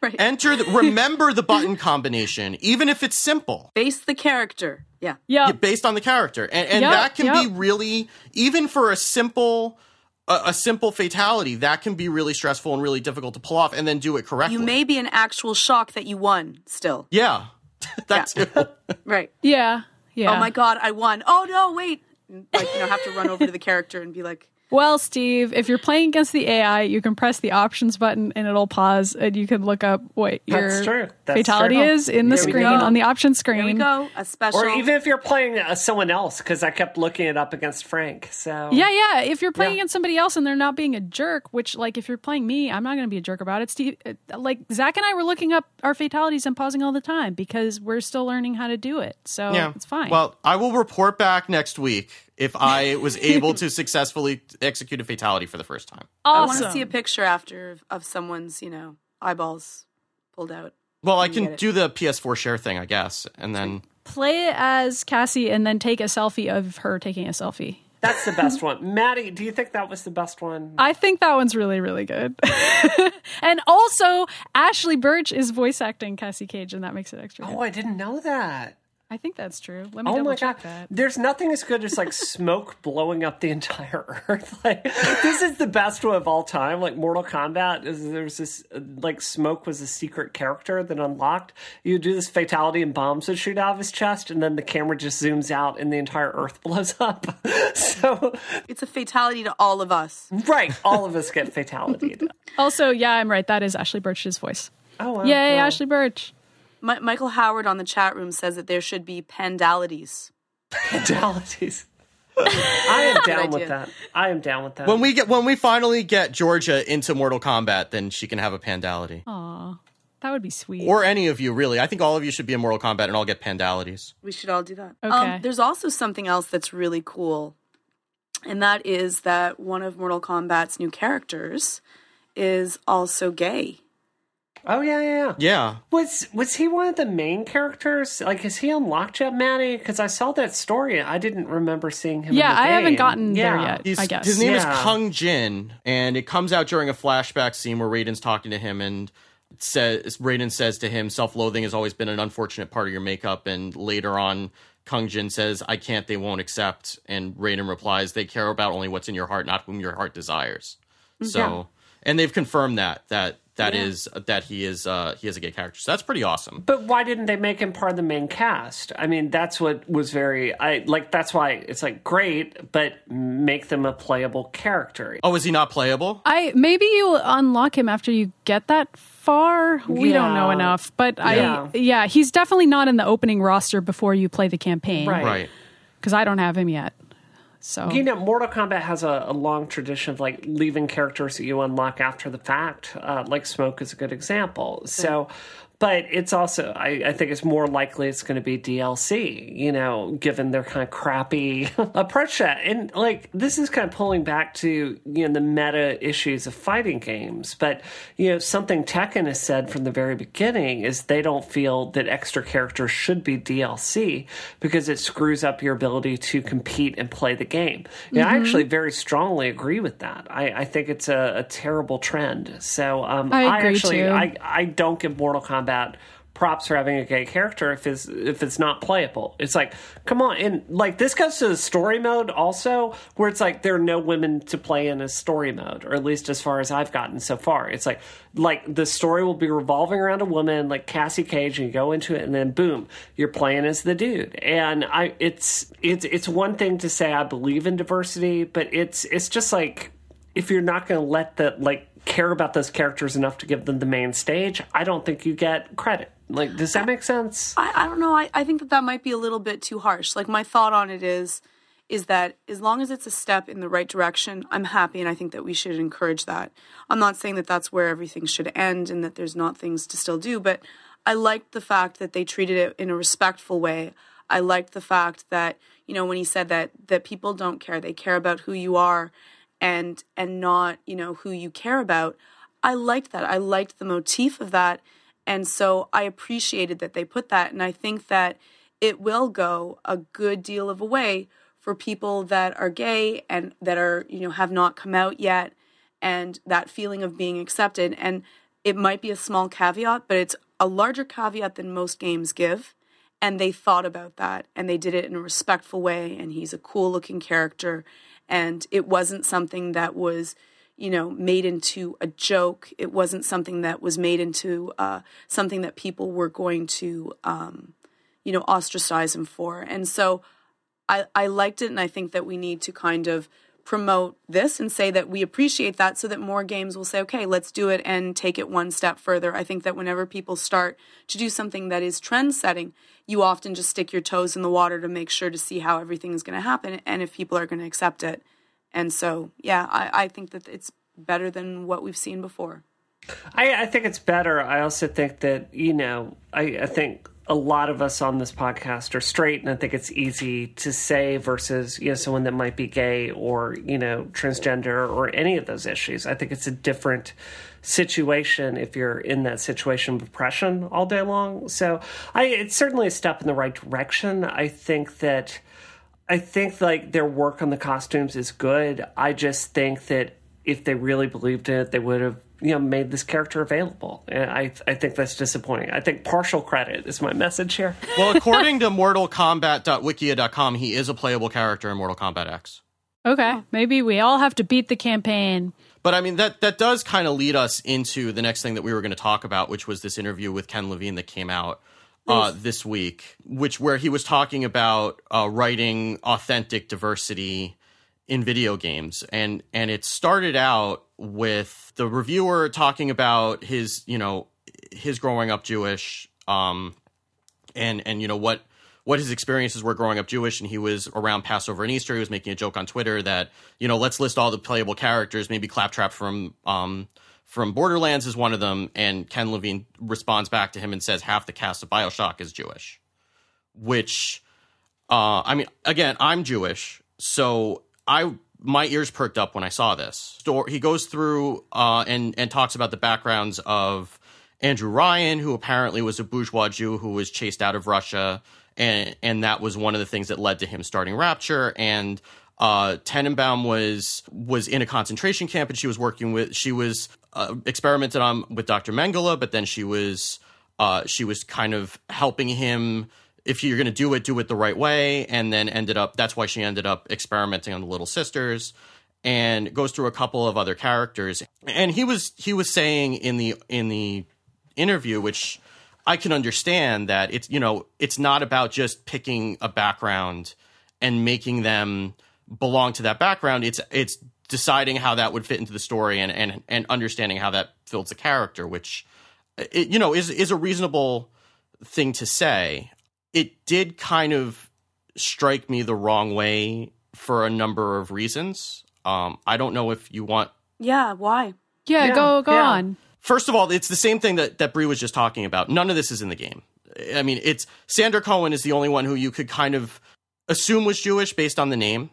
Right. Enter, the, remember the button combination, even if it's simple. Base the character. Yeah. Yeah. based on the character, and, and Yep, that can be really even for a simple a, a simple fatality that can be really stressful and really difficult to pull off, and then do it correctly. You may be an actual shock that you won still. yeah, that Yeah. too. Right. Yeah. Yeah. Oh my god, I won. Oh no, wait. Like, you know, have to run over to the character and be like, Well, Steve, if you're playing against the AI, you can press the options button and it'll pause, and you can look up what your That's true. That's fatality true. is in the Here screen on the option here we screen. go, a special. Or even if you're playing uh, someone else, because I kept looking it up against Frank. So Yeah, yeah. If you're playing Yeah. against somebody else and they're not being a jerk, which, like, if you're playing me, I'm not going to be a jerk about it. Steve, uh, like Zach and I were looking up our fatalities and pausing all the time because we're still learning how to do it. So yeah, it's fine. Well, I will report back next week if I was able to successfully execute a fatality for the first time. Oh, I want to see a picture after of, of someone's, you know, eyeballs pulled out. Well, I can do the PS4 share thing, I guess, and then Play it as Cassie and then take a selfie of her taking a selfie. that's the best one. Maddie, do you think that was the best one? I think that one's really, really good. and also, Ashly Burch is voice acting Cassie Cage, and that makes it extra oh, good. Oh, I didn't know that. I think that's true. Let me Oh double my check god! that. There's nothing as good as like smoke blowing up the entire Earth. Like this is the best one of all time. Like Mortal Kombat, is there's this uh, like smoke was a secret character that unlocked. You do this fatality and bombs would shoot out of his chest, and then the camera just zooms out and the entire Earth blows up. so It's a fatality to all of us. right, all of us get fatality. Also, yeah, I'm right. That is Ashly Burch's voice. Oh, wow, Yay, cool. Ashly Burch. Mi- Michael Howard on the chat room says that there should be pandalities. fatalities. I am down with that. I am down with that. when we get when we finally get Georgia into Mortal Kombat, then she can have a pandality. Aw, that would be sweet. Or any of you, really. I think all of you should be in Mortal Kombat and all get pandalities. We should all do that. Okay. Um, there's also something else that's really cool, and that is that one of Mortal Kombat's new characters is also gay. Oh yeah, yeah, yeah. Yeah. Was was he one of the main characters? Like, is he unlocked yet, Maddie? Because I saw that story. I didn't remember seeing him. yeah, in the I haven't game. gotten there Yeah. yet. He's, I guess. His name Yeah. is Kung Jin, and it comes out during a flashback scene where Raiden's talking to him and says Raiden says to him, "Self-loathing has always been an unfortunate part of your makeup." And later on, Kung Jin says, "I can't. They won't accept." And Raiden replies, "They care about only what's in your heart, not whom your heart desires." Mm-hmm. So, Yeah. and they've confirmed that that that Yeah. is that he is uh he is a gay character. So that's pretty awesome. But why didn't they make him part of the main cast? I mean, that's what was very. I like. That's why it's like great, but make them a playable character. Oh, is he not playable? I maybe you unlock him after you get that far. We don't know enough, but Yeah. I yeah, he's definitely not in the opening roster before you play the campaign, Right. Right. Because I don't have him yet. So You know, Mortal Kombat has a, a long tradition of like leaving characters that you unlock after the fact. Uh, like Smoke is a good example. So, but it's also I, I think it's more likely it's going to be DLC. You know, given their kind of crappy approach to that, and like this is kind of pulling back to you know the meta issues of fighting games. But you know, something Tekken has said from the very beginning is they don't feel that extra characters should be DLC because it screws up your ability to compete and play the game. Yeah, I actually very strongly agree with that. I, I think it's a, a terrible trend. So um, I agree, actually too. I I don't give Mortal Kombat props for having a gay character if it's if it's not playable. It's like, come on, and like this goes to the story mode also, where it's like there are no women to play in a story mode, or at least as far as I've gotten so far. It's like like the story will be revolving around a woman like Cassie Cage, and you go into it, and then boom, you're playing as the dude. And I, it's it's it's one thing to say I believe in diversity, but it's it's just like if you're not going to let the like care about those characters enough to give them the main stage, I don't think you get credit. Like, does that make sense? I, I don't know. I, I think that that might be a little bit too harsh. Like my thought on it is, is that as long as it's a step in the right direction, I'm happy, and I think that we should encourage that. I'm not saying that that's where everything should end and that there's not things to still do, but I liked the fact that they treated it in a respectful way. I liked the fact that you know when he said that that people don't care; they care about who you are, and and not you know who you care about. I liked that. I liked the motif of that and so I appreciated that they put that. And I think that it will go a good deal of a way for people that are gay and that are, you know, have not come out yet and that feeling of being accepted. And it might be a small caveat, but it's a larger caveat than most games give. And they thought about that and they did it in a respectful way. And he's a cool looking character. And it wasn't something that was you know, made into a joke. It wasn't something that was made into uh, something that people were going to, um, you know, ostracize him for. And so I, I liked it, and I think that we need to kind of promote this and say that we appreciate that so that more games will say, okay, let's do it and take it one step further. I think that whenever people start to do something that is trend setting, you often just stick your toes in the water to make sure to see how everything is going to happen and if people are going to accept it. And so, yeah, I, I think that it's better than what we've seen before. I, I think it's better. I also think that, you know, I, I think a lot of us on this podcast are straight, and I think it's easy to say versus you know someone that might be gay or you know transgender or any of those issues. I think it's a different situation if you're in that situation of oppression all day long. So I, it's certainly a step in the right direction. I think that I think like their work on the costumes is good. I just think that if they really believed it, they would have you know made this character available. And I I think that's disappointing. I think partial credit is my message here. well, according to MortalKombat.wikia.com, he is a playable character in Mortal Kombat X. Okay, maybe we all have to beat the campaign. But I mean that that does kind of lead us into the next thing that we were going to talk about, which was this interview with Ken Levine that came out uh, this week, which where he was talking about uh, writing authentic diversity in video games, and and it started out with the reviewer talking about his you know his growing up Jewish, um, and and you know what what his experiences were growing up Jewish, and he was around Passover and Easter. He was making a joke on Twitter that you know let's list all the playable characters. Maybe Claptrap from um, from Borderlands is one of them, and Ken Levine responds back to him and says half the cast of Bioshock is Jewish, which, uh, I mean, again, I'm Jewish, so I my ears perked up when I saw this. He goes through uh, and and talks about the backgrounds of Andrew Ryan, who apparently was a bourgeois Jew who was chased out of Russia, and and that was one of the things that led to him starting Rapture and uh, Tenenbaum was was in a concentration camp, and she was working with she was uh, experimented on with Dr. Mengele, but then she was uh, she was kind of helping him. If you're going to do it, do it the right way, and then ended up. That's why she ended up experimenting on the Little Sisters, and goes through a couple of other characters. And he was he was saying in the in the interview, which I can understand that it's you know it's not about just picking a background and making them belong to that background. It's it's deciding how that would fit into the story and and and understanding how that fills a character, which it, you know is is a reasonable thing to say. It did kind of strike me the wrong way for a number of reasons. Um, I don't know if you want. Yeah, why? Yeah, Yeah, go go yeah. on. First of all, it's the same thing that that Brie was just talking about. None of this is in the game. I mean, it's Sander Cohen is the only one who you could kind of assume was Jewish based on the name.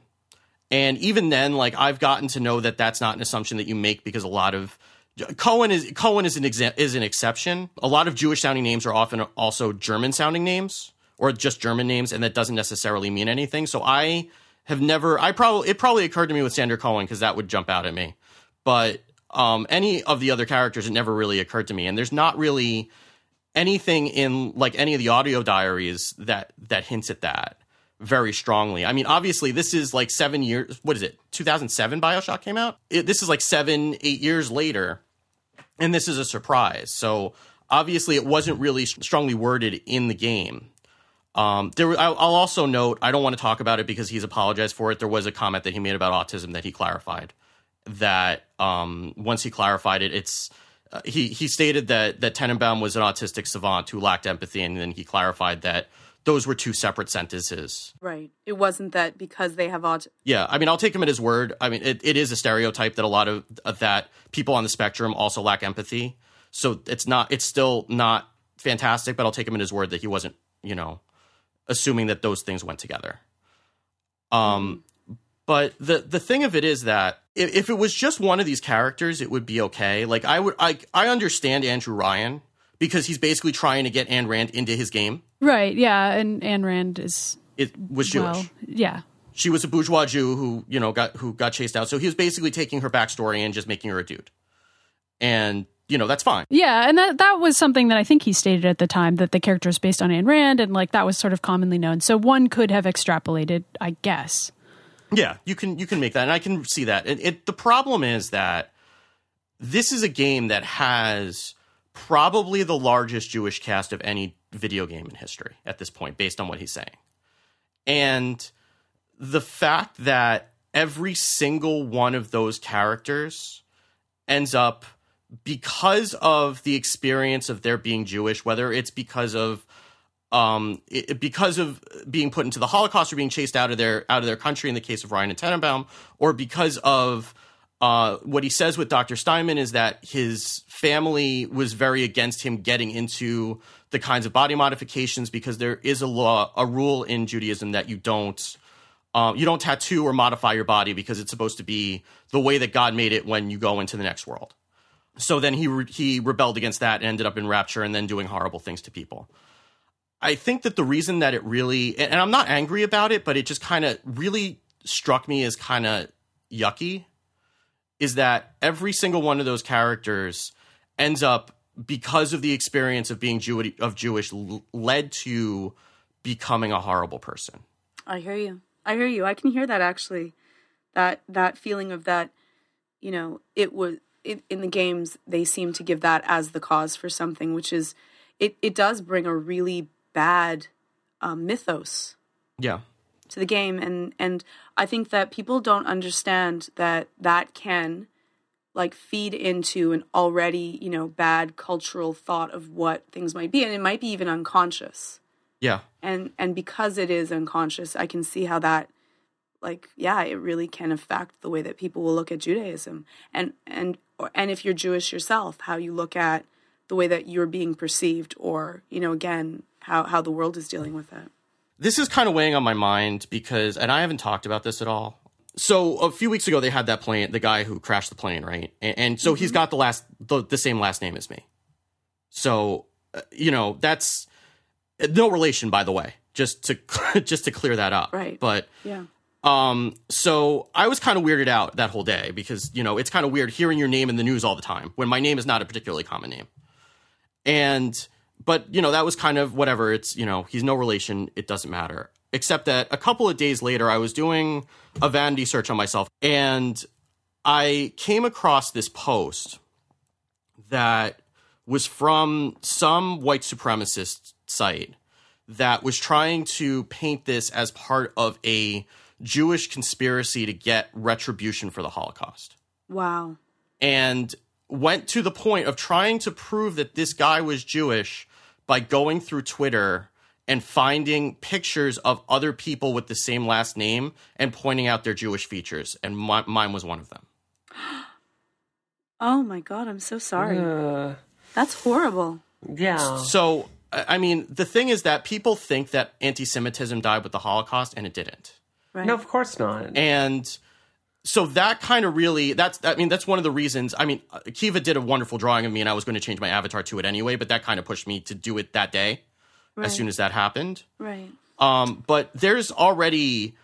And even then, like I've gotten to know that that's not an assumption that you make because a lot of Cohen is Cohen is an exa- is an exception. A lot of Jewish sounding names are often also German sounding names or just German names, and that doesn't necessarily mean anything. So I have never. I probably it probably occurred to me with Sander Cohen because that would jump out at me, but um, any of the other characters it never really occurred to me. And there's not really anything in like any of the audio diaries that that hints at that very strongly. I mean, obviously, this is like seven years. What is it? 2007 Bioshock came out. It, this is like seven, eight years later, and this is a surprise. So obviously, it wasn't really strongly worded in the game. Um, there, I'll also note. I don't want to talk about it because he's apologized for it. There was a comment that he made about autism that he clarified. That um, once he clarified it, it's uh, he he stated that that Tenenbaum was an autistic savant who lacked empathy, and then he clarified that those were two separate sentences. Right. It wasn't that because they have autism. Yeah, I mean, I'll take him at his word. I mean, it, it is a stereotype that a lot of, of that people on the spectrum also lack empathy. So it's not, it's still not fantastic, but I'll take him at his word that he wasn't, you know, assuming that those things went together. Um, but the the thing of it is that if, if it was just one of these characters, it would be okay. Like I would, I I understand Andrew Ryan because he's basically trying to get Ayn Rand into his game. Right. Yeah. And Ayn Rand is It was Jewish. well, yeah. she was a bourgeois Jew who you know got who got chased out. So he was basically taking her backstory and just making her a dude, and you know that's fine. Yeah, and that that was something that I think he stated at the time that the character is based on Ayn Rand, and like that was sort of commonly known. So one could have extrapolated, I guess. Yeah, you can you can make that, and I can see that. It, it the problem is that this is a game that has probably the largest Jewish cast of any video game in history at this point, based on what he's saying, and the fact that every single one of those characters ends up because of the experience of their being Jewish, whether it's because of um, it, because of being put into the Holocaust or being chased out of their out of their country in the case of Ryan and Tenenbaum, or because of uh, what he says with Dr. Steinman is that his family was very against him getting into the kinds of body modifications because there is a law, a rule in Judaism that you don't um, you don't tattoo or modify your body because it's supposed to be the way that God made it when you go into the next world. So then he re- he rebelled against that and ended up in rapture and then doing horrible things to people. I think that the reason that it really, and I'm not angry about it, but it just kind of really struck me as kind of yucky, is that every single one of those characters ends up because of the experience of being Jew- of Jewish led to becoming a horrible person. I hear you. I hear you. I can hear that actually. That that feeling of that, you know, it was it, in the games they seem to give that as the cause for something, which is it. It does bring a really bad um, mythos Yeah. to the game, and and I think that people don't understand that that can like feed into an already you know bad cultural thought of what things might be, and it might be even unconscious Yeah. and and because it is unconscious i can see how that like yeah it really can affect the way that people will look at judaism and and or, and if you're jewish yourself how you look at the way that you're being perceived or you know again how how the world is dealing with it this is kind of weighing on my mind because, and I haven't talked about this at all. So a few weeks ago, they had that plane, the guy who crashed the plane, right? And, and so he's got the last, the, the same last name as me. So, uh, you know, that's no relation, by the way, just to, just to clear that up. Right. But, yeah um, so I was kind of weirded out that whole day because, you know, it's kind of weird hearing your name in the news all the time when my name is not a particularly common name. And, but, you know, that was kind of whatever. It's, you know, he's no relation. It doesn't matter. Except that a couple of days later, I was doing a vanity search on myself and I came across this post that was from some white supremacist site that was trying to paint this as part of a Jewish conspiracy to get retribution for the Holocaust wow and went to the point of trying to prove that this guy was Jewish by going through Twitter and finding pictures of other people with the same last name and pointing out their Jewish features. And my, mine was one of them. oh my god i'm so sorry Uh, that's horrible yeah. So, I I mean, the thing is that people think that anti Semitism died with the Holocaust, and it didn't. Right No, of course not. And so that kind of really that's I mean that's one of the reasons I mean Kiva did a wonderful drawing of me and I was going to change my avatar to it anyway but that kind of pushed me to do it that day right. as soon as that happened right um but there's already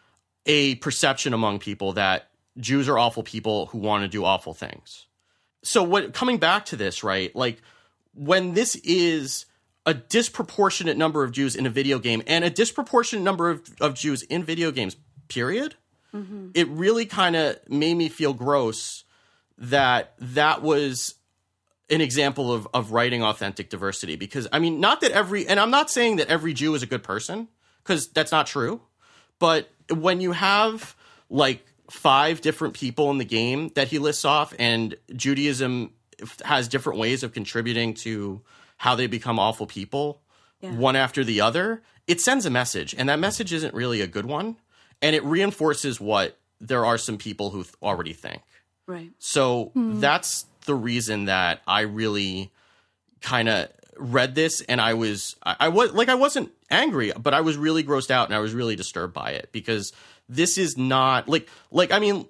a perception among people that Jews are awful people who want to do awful things so what coming back to this right like when this is a disproportionate number of Jews in a video game and a disproportionate number of, of Jews in video games, period, mm-hmm. it really kind of made me feel gross that that was an example of, of writing authentic diversity. Because, I mean, not that every, and I'm not saying that every Jew is a good person, because that's not true. But when you have like five different people in the game that he lists off, and Judaism has different ways of contributing to how they become awful people, one after the other, it sends a message, and that message isn't really a good one, and it reinforces what there are some people who th- already think. Right. So that's the reason that I really kind of read this and I was I, I was like I wasn't angry, but I was really grossed out and I was really disturbed by it because this is not like like I mean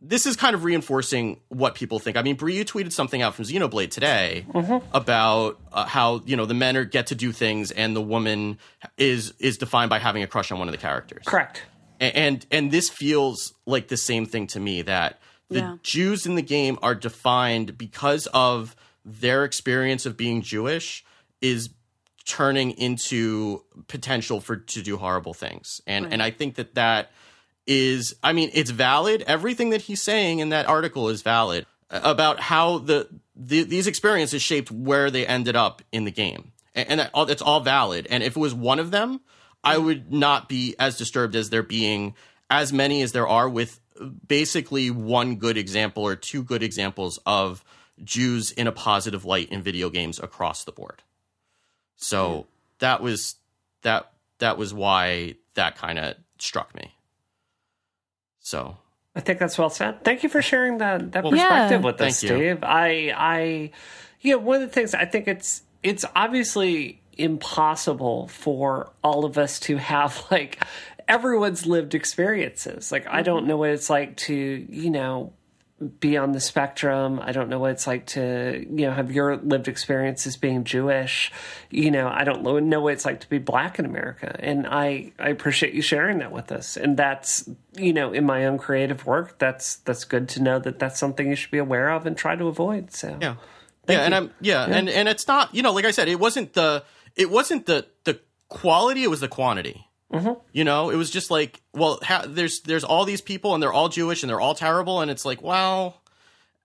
this is kind of reinforcing what people think. I mean, Brie, you tweeted something out from Xenoblade today about uh, how you know the men are get to do things and the woman is is defined by having a crush on one of the characters. Correct. And and this feels like the same thing to me that the Yeah. Jews in the game are defined because of their experience of being Jewish is turning into potential for to do horrible things. And and I think that that is I mean it's valid everything that he's saying in that article is valid about how the, the these experiences shaped where they ended up in the game. And, and that all, it's all valid. And if it was one of them, I would not be as disturbed as there being as many as there are with basically one good example or two good examples of Jews in a positive light in video games across the board. So that was that that was why that kind of struck me. So I think that's well said. Thank you for sharing that that Well, perspective Yeah. with us. Steve. I I yeah, one of the things I think it's it's obviously impossible for all of us to have like everyone's lived experiences. Like I don't mm-hmm. know what it's like to, you know, be on the spectrum. I don't know what it's like to, you know, have your lived experiences being Jewish. You know, I don't know what it's like to be black in America. And I, I appreciate you sharing that with us. And that's, you know, in my own creative work, that's that's good to know that that's something you should be aware of and try to avoid. So yeah, yeah, and I'm yeah, and and it's not you know like I said, it wasn't the it wasn't the the quality, it was the quantity. Mm-hmm. You know, it was just like, well, ha- there's there's all these people and they're all Jewish and they're all terrible, and it's like, well,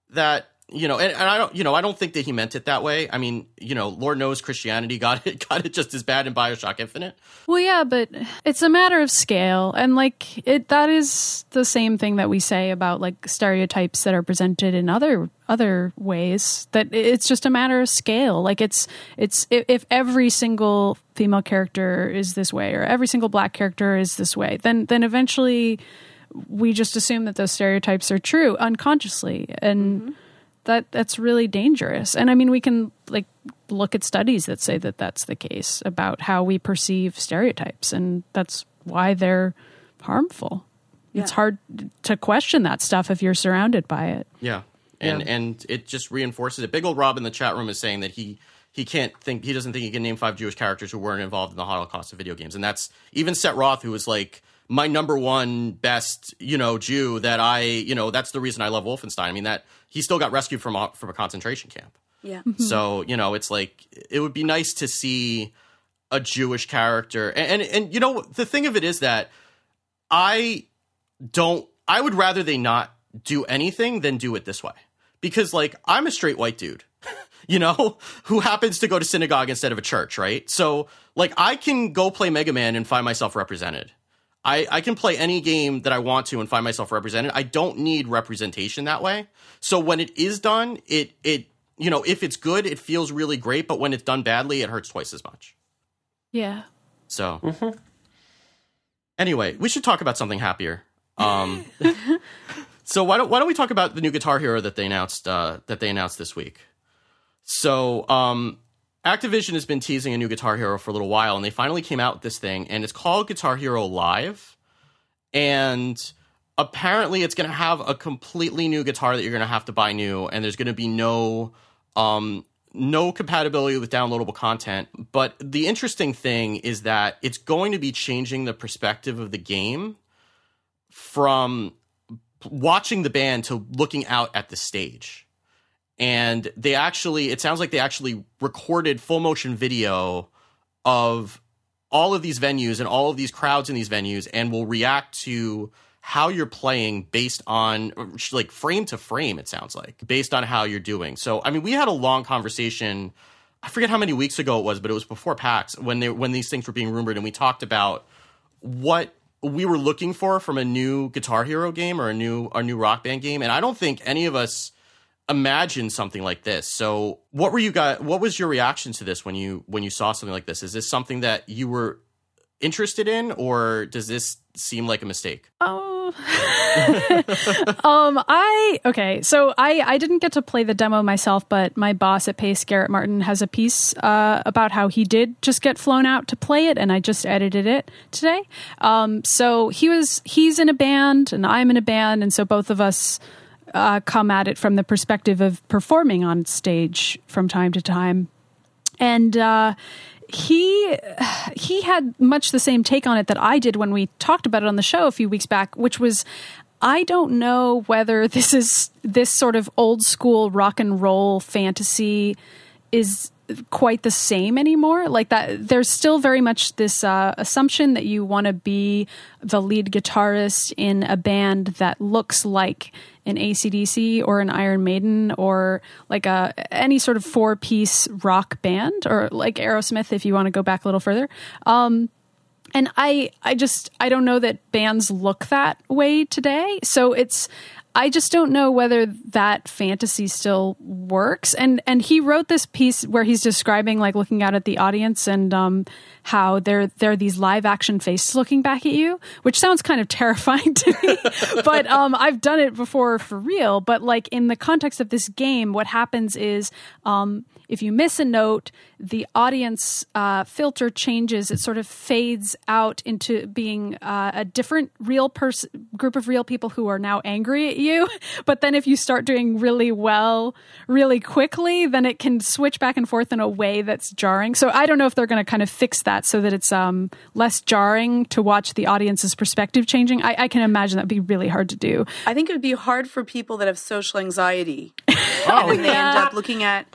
that you know, and, and I don't, you know, I don't think that he meant it that way. I mean, you know, Lord knows Christianity got it got it just as bad in Bioshock Infinite. Well, yeah, but it's a matter of scale, and like it, that is the same thing that we say about like stereotypes that are presented in other other ways. That it's just a matter of scale. Like it's it's if, if every single female character is this way, or every single black character is this way, then then eventually we just assume that those stereotypes are true unconsciously, and mm-hmm. That that's really dangerous. And I mean, we can like look at studies that say that that's the case about how we perceive stereotypes, and that's why they're harmful. It's hard to question that stuff if you're surrounded by it. Yeah. And Yeah. and it just reinforces it. Big old Rob in the chat room is saying that he he can't think he doesn't think he can name five Jewish characters who weren't involved in the Holocaust of video games. And that's even Set Roth who was like my number one best, you know, Jew that I, you know, that's the reason I love Wolfenstein. I mean that he still got rescued from a, from a concentration camp. Yeah. Mm-hmm. So, you know, it's like it would be nice to see a Jewish character. And, and and you know, the thing of it is that I don't I would rather they not do anything than do it this way. Because like I'm a straight white dude, you know, who happens to go to synagogue instead of a church, right? So like I can go play Mega Man and find myself represented. I, I can play any game that I want to and find myself represented. I don't need representation that way. So when it is done, it it you know, if it's good, it feels really great, but when it's done badly, it hurts twice as much. Yeah. So anyway, we should talk about something happier. Um, so why don't why don't we talk about the new Guitar Hero that they announced uh, that they announced this week? So um, Activision has been teasing a new Guitar Hero for a little while, and they finally came out with this thing, and it's called Guitar Hero Live, and apparently it's going to have a completely new guitar that you're going to have to buy new, and there's going to be no um, no compatibility with downloadable content. But the interesting thing is that it's going to be changing the perspective of the game from watching the band to looking out at the stage. And they actually it sounds like they actually recorded full motion video of all of these venues and all of these crowds in these venues and will react to how you're playing based on like frame to frame it sounds like based on how you're doing. So i mean we had a long conversation i forget how many weeks ago it was but it was before pax when they when these things were being rumored and we talked about what we were looking for from a new guitar hero game or a new a new rock band game. And i don't think any of us imagined something like this so what were you guys what was your reaction to this when you when you saw something like this is this something that you were interested in or does this seem like a mistake Oh. um I okay, so I I didn't get to play the demo myself, but my boss at Paste Garrett Martin has a piece uh, about how he did just get flown out to play it and I just edited it today. Um so he was he's in a band and I'm in a band and so both of us uh, come at it from the perspective of performing on stage from time to time. And uh he he had much the same take on it that I did when we talked about it on the show a few weeks back, which was I don't know whether this is this sort of old school rock and roll fantasy is quite the same anymore. Like that, there's still very much this uh, assumption that you want to be the lead guitarist in a band that looks like an ACDC or an Iron Maiden or like a any sort of four piece rock band or like Aerosmith if you want to go back a little further. Um, and I I just I don't know that bands look that way today. So it's I just don't know whether that fantasy still works. And and he wrote this piece where he's describing like looking out at the audience and um, how there there are these live action faces looking back at you, which sounds kind of terrifying to me. but um, I've done it before for real. But like in the context of this game, what happens is um, if you miss a note, the audience uh, filter changes. It sort of fades out into being uh, a different real person, group of real people who are now angry at you. But then if you start doing really well, really quickly, then it can switch back and forth in a way that's jarring. So I don't know if they're going to kind of fix that so that it's um, less jarring to watch the audience's perspective changing. I, I can imagine that'd be really hard to do. I think it would be hard for people that have social anxiety. oh and they end up looking at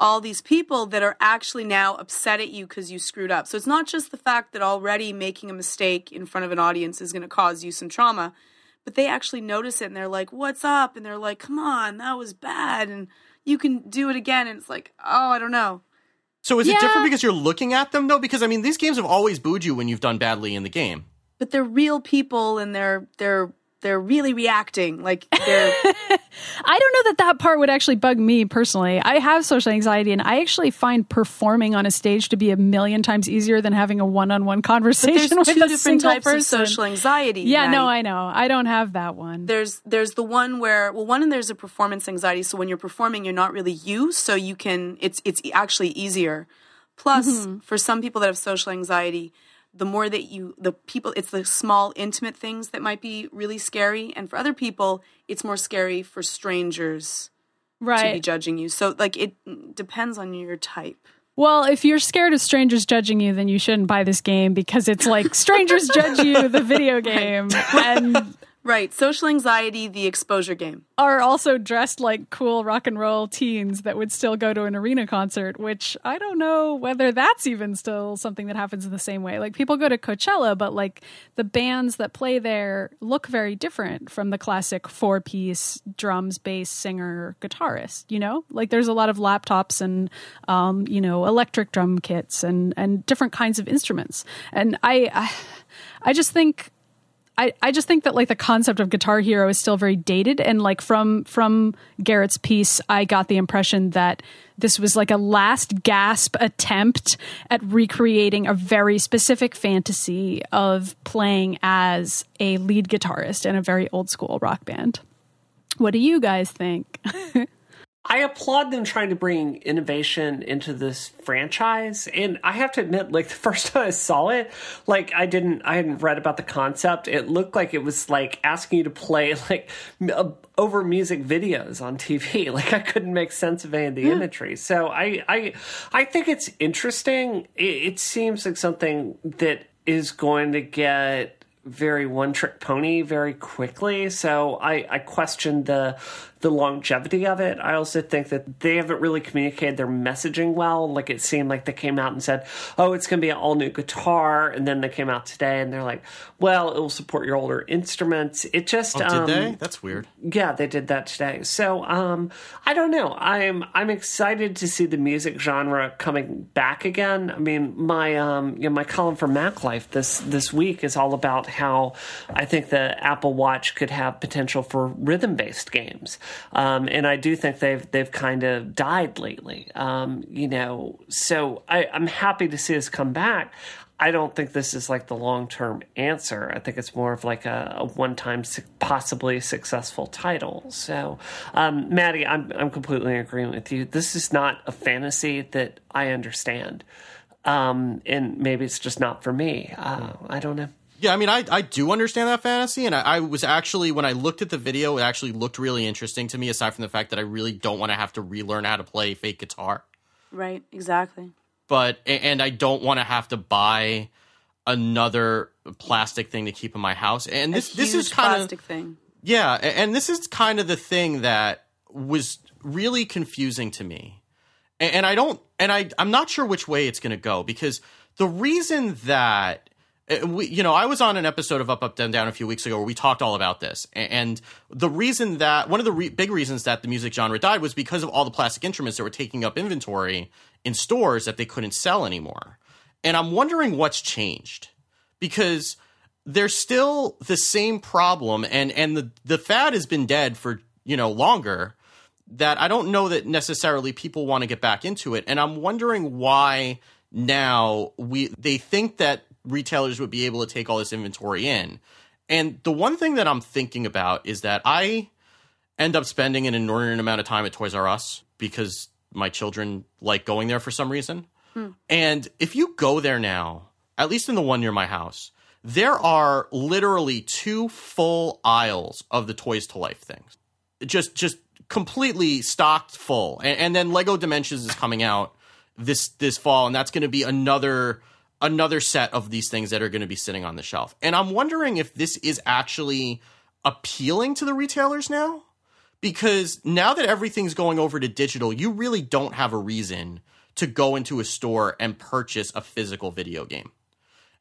all these people that are actually now upset at you because you screwed up. So it's not just the fact that already making a mistake in front of an audience is going to cause you some trauma, but they actually notice it and they're like, "What's up?" and they're like, "Come on, that was bad." And you can do it again and it's like, "Oh, I don't know." So is Yeah. it different because you're looking at them though? Because I mean, these games have always booed you when you've done badly in the game. But they're real people and they're they're they're really reacting like they're I don't know that that part would actually bug me personally. I have social anxiety, and I actually find performing on a stage to be a million times easier than having a one-on-one conversation with two a different types person. of social anxiety. yeah, no, I know. I don't have that one. there's there's the one where well one and there's a performance anxiety so when you're performing you're not really you so you can it's it's actually easier plus mm-hmm. for some people that have social anxiety the more that you the people it's the small intimate things that might be really scary. And for other people it's more scary for strangers right. to be judging you. So like it depends on your type. Well, if you're scared of strangers judging you, then you shouldn't buy this game because it's like strangers judge you, the video game, and right social anxiety the exposure game are also dressed like cool rock and roll teens that would still go to an arena concert, which I don't know whether that's even still something that happens in the same way. Like people go to Coachella, but like the bands that play there look very different from the classic four piece drums, bass, singer, guitarist, you know? Like there's a lot of laptops and um, you know, electric drum kits and and different kinds of instruments. And I I, I just think I, I just think that like the concept of Guitar Hero is still very dated and like from from Garrett's piece I got the impression that this was like a last gasp attempt at recreating a very specific fantasy of playing as a lead guitarist in a very old school rock band. What do you guys think? I applaud them trying to bring innovation into this franchise. And I have to admit, like the first time I saw it, like I didn't, I hadn't read about the concept. It looked like it was like asking you to play like m- uh, over music videos on TV. Like I couldn't make sense of any of the imagery. So I, I, I think it's interesting. It, it seems like something that is going to get very one trick pony very quickly. So I, I question the the longevity of it. I also think that they haven't really communicated their messaging well. Like it seemed like they came out and said, "Oh, it's going to be an all new guitar," and then they came out today and they're like, "Well, it will support your older instruments." It just Oh, um, did they? That's weird. yeah, they did that today. So, um, I don't know. I'm I'm excited to see the music genre coming back again. I mean, my um, you know, my column for Mac Life this this week is all about how I think the Apple Watch could have potential for rhythm based games, um, and I do think they've they've kind of died lately. Um, you know, so I, I'm happy to see this come back. I don't think this is like the long term answer. I think it's more of like a, a one time, possibly successful title. So, um, Maddie, I'm I'm completely agreeing with you. This is not a fantasy that I understand, um, and maybe it's just not for me. Uh, I don't know. Yeah, I mean, I, I do understand that fantasy, and I, I was actually when I looked at the video, it actually looked really interesting to me. Aside from the fact that I really don't want to have to relearn how to play fake guitar, Right, exactly. but and I don't want to have to buy another plastic thing to keep in my house. And this this is kind of thing. Yeah, and this is kind of the thing that was really confusing to me. And I don't and I I'm not sure which way it's going to go because the reason that Uh, we, you know, I was on an episode of Up Up Down Down a few weeks ago where we talked all about this, and the reason that one of the re- big reasons that the music genre died was because of all the plastic instruments that were taking up inventory in stores that they couldn't sell anymore. And I'm wondering what's changed because there's still the same problem and and the the fad has been dead for you know longer that I don't know that necessarily people want to get back into it and I'm wondering why now we they think that retailers would be able to take all this inventory in. And the one thing that I'm thinking about is that I end up spending an inordinate amount of time at Toys R Us because my children like going there for some reason. Hmm. And if you go there now at least in the one near my house there are literally two full aisles of the toys to life things. Just just completely stocked full. And, and then lego dimensions is coming out this this fall and that's going to be another another set of these things that are going to be sitting on the shelf. And i'm wondering if this is actually appealing to the retailers now? Because now that everything's going over to digital you really don't have a reason to go into a store and purchase a physical video game.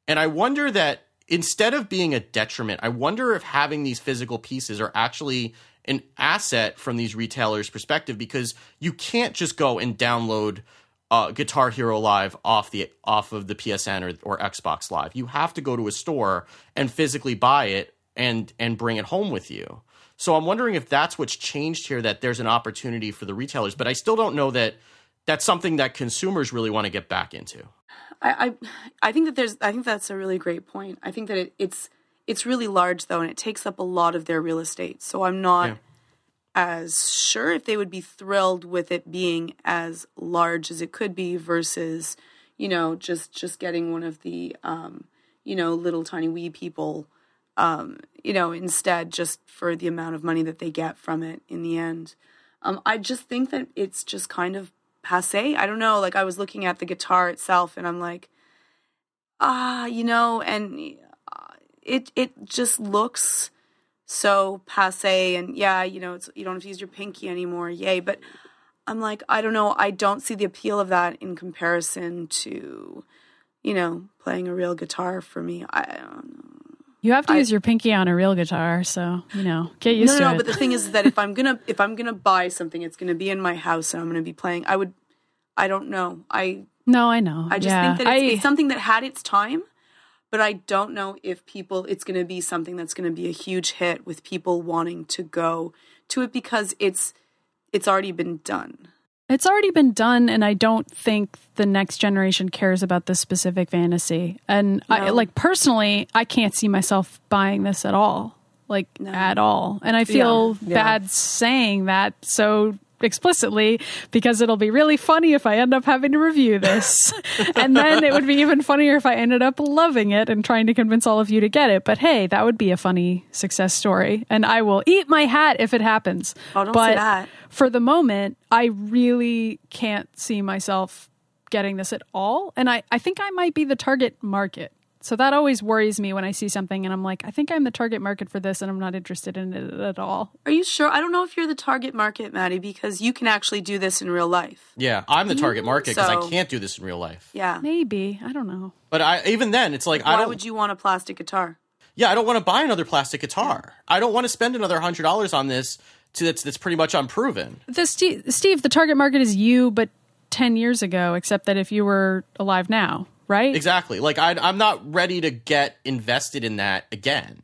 And I wonder that instead of being a detriment, I wonder if having these physical pieces are actually an asset from these retailers' perspective because you can't just go and download uh, Guitar Hero Live off the off of the PSN or, or Xbox Live. You have to go to a store and physically buy it and and bring it home with you. So I'm wondering if that's what's changed here. That there's an opportunity for the retailers, but I still don't know that that's something that consumers really want to get back into. I, I I think that there's I think that's a really great point. I think that it, it's it's really large though, and it takes up a lot of their real estate. So I'm not Yeah. As sure if they would be thrilled with it being as large as it could be versus you know just just getting one of the um, you know little tiny wee people um, you know instead just for the amount of money that they get from it in the end. Um, I just think that it's just kind of passe. I don't know. Like I was looking at the guitar itself, and I'm like, ah, you know, and uh, it it just looks so passe. And yeah, you know, it's you don't have to use your pinky anymore. Yay! But I'm like, I don't know. I don't see the appeal of that in comparison to, you know, playing a real guitar for me. I don't know. You have to I- use your pinky on a real guitar, so you know, get used no, to no, it. no. But the thing is that if I'm gonna if I'm gonna buy something, it's gonna be in my house and I'm gonna be playing. I would. I don't know. I no, I know. I just yeah. think that it's, I, it's something that had its time, but I don't know if people it's going to be something that's going to be a huge hit with people wanting to go to it because it's it's already been done. It's already been done, and I don't think the next generation cares about this specific fantasy. And I, like personally, I can't see myself buying this at all, like No. at all. And I feel Yeah. bad saying that so explicitly because it'll be really funny if I end up having to review this. and then it would be even funnier if I ended up loving it and trying to convince all of you to get it. But hey, that would be a funny success story. And I will eat my hat if it happens. Oh, don't but say that. for the moment, I really can't see myself getting this at all. And I, I think I might be the target market. So that always worries me when I see something and I'm like, I think I'm the target market for this and I'm not interested in it at all. Are you sure? I don't know if you're the target market, Maddie, because you can actually do this in real life. Yeah, I'm the target mm-hmm. market because So- I can't do this in real life. Yeah. Maybe. I don't know. But I even then, it's like I Why don't. would you want a plastic guitar? Yeah, I don't want to buy another plastic guitar. I don't want to spend another hundred dollars on this. To, that's that's pretty much unproven. The Steve, Steve, the target market is you, but 10 years ago, except that if you were alive now, right? Exactly. Like I, I'm not ready to get invested in that again.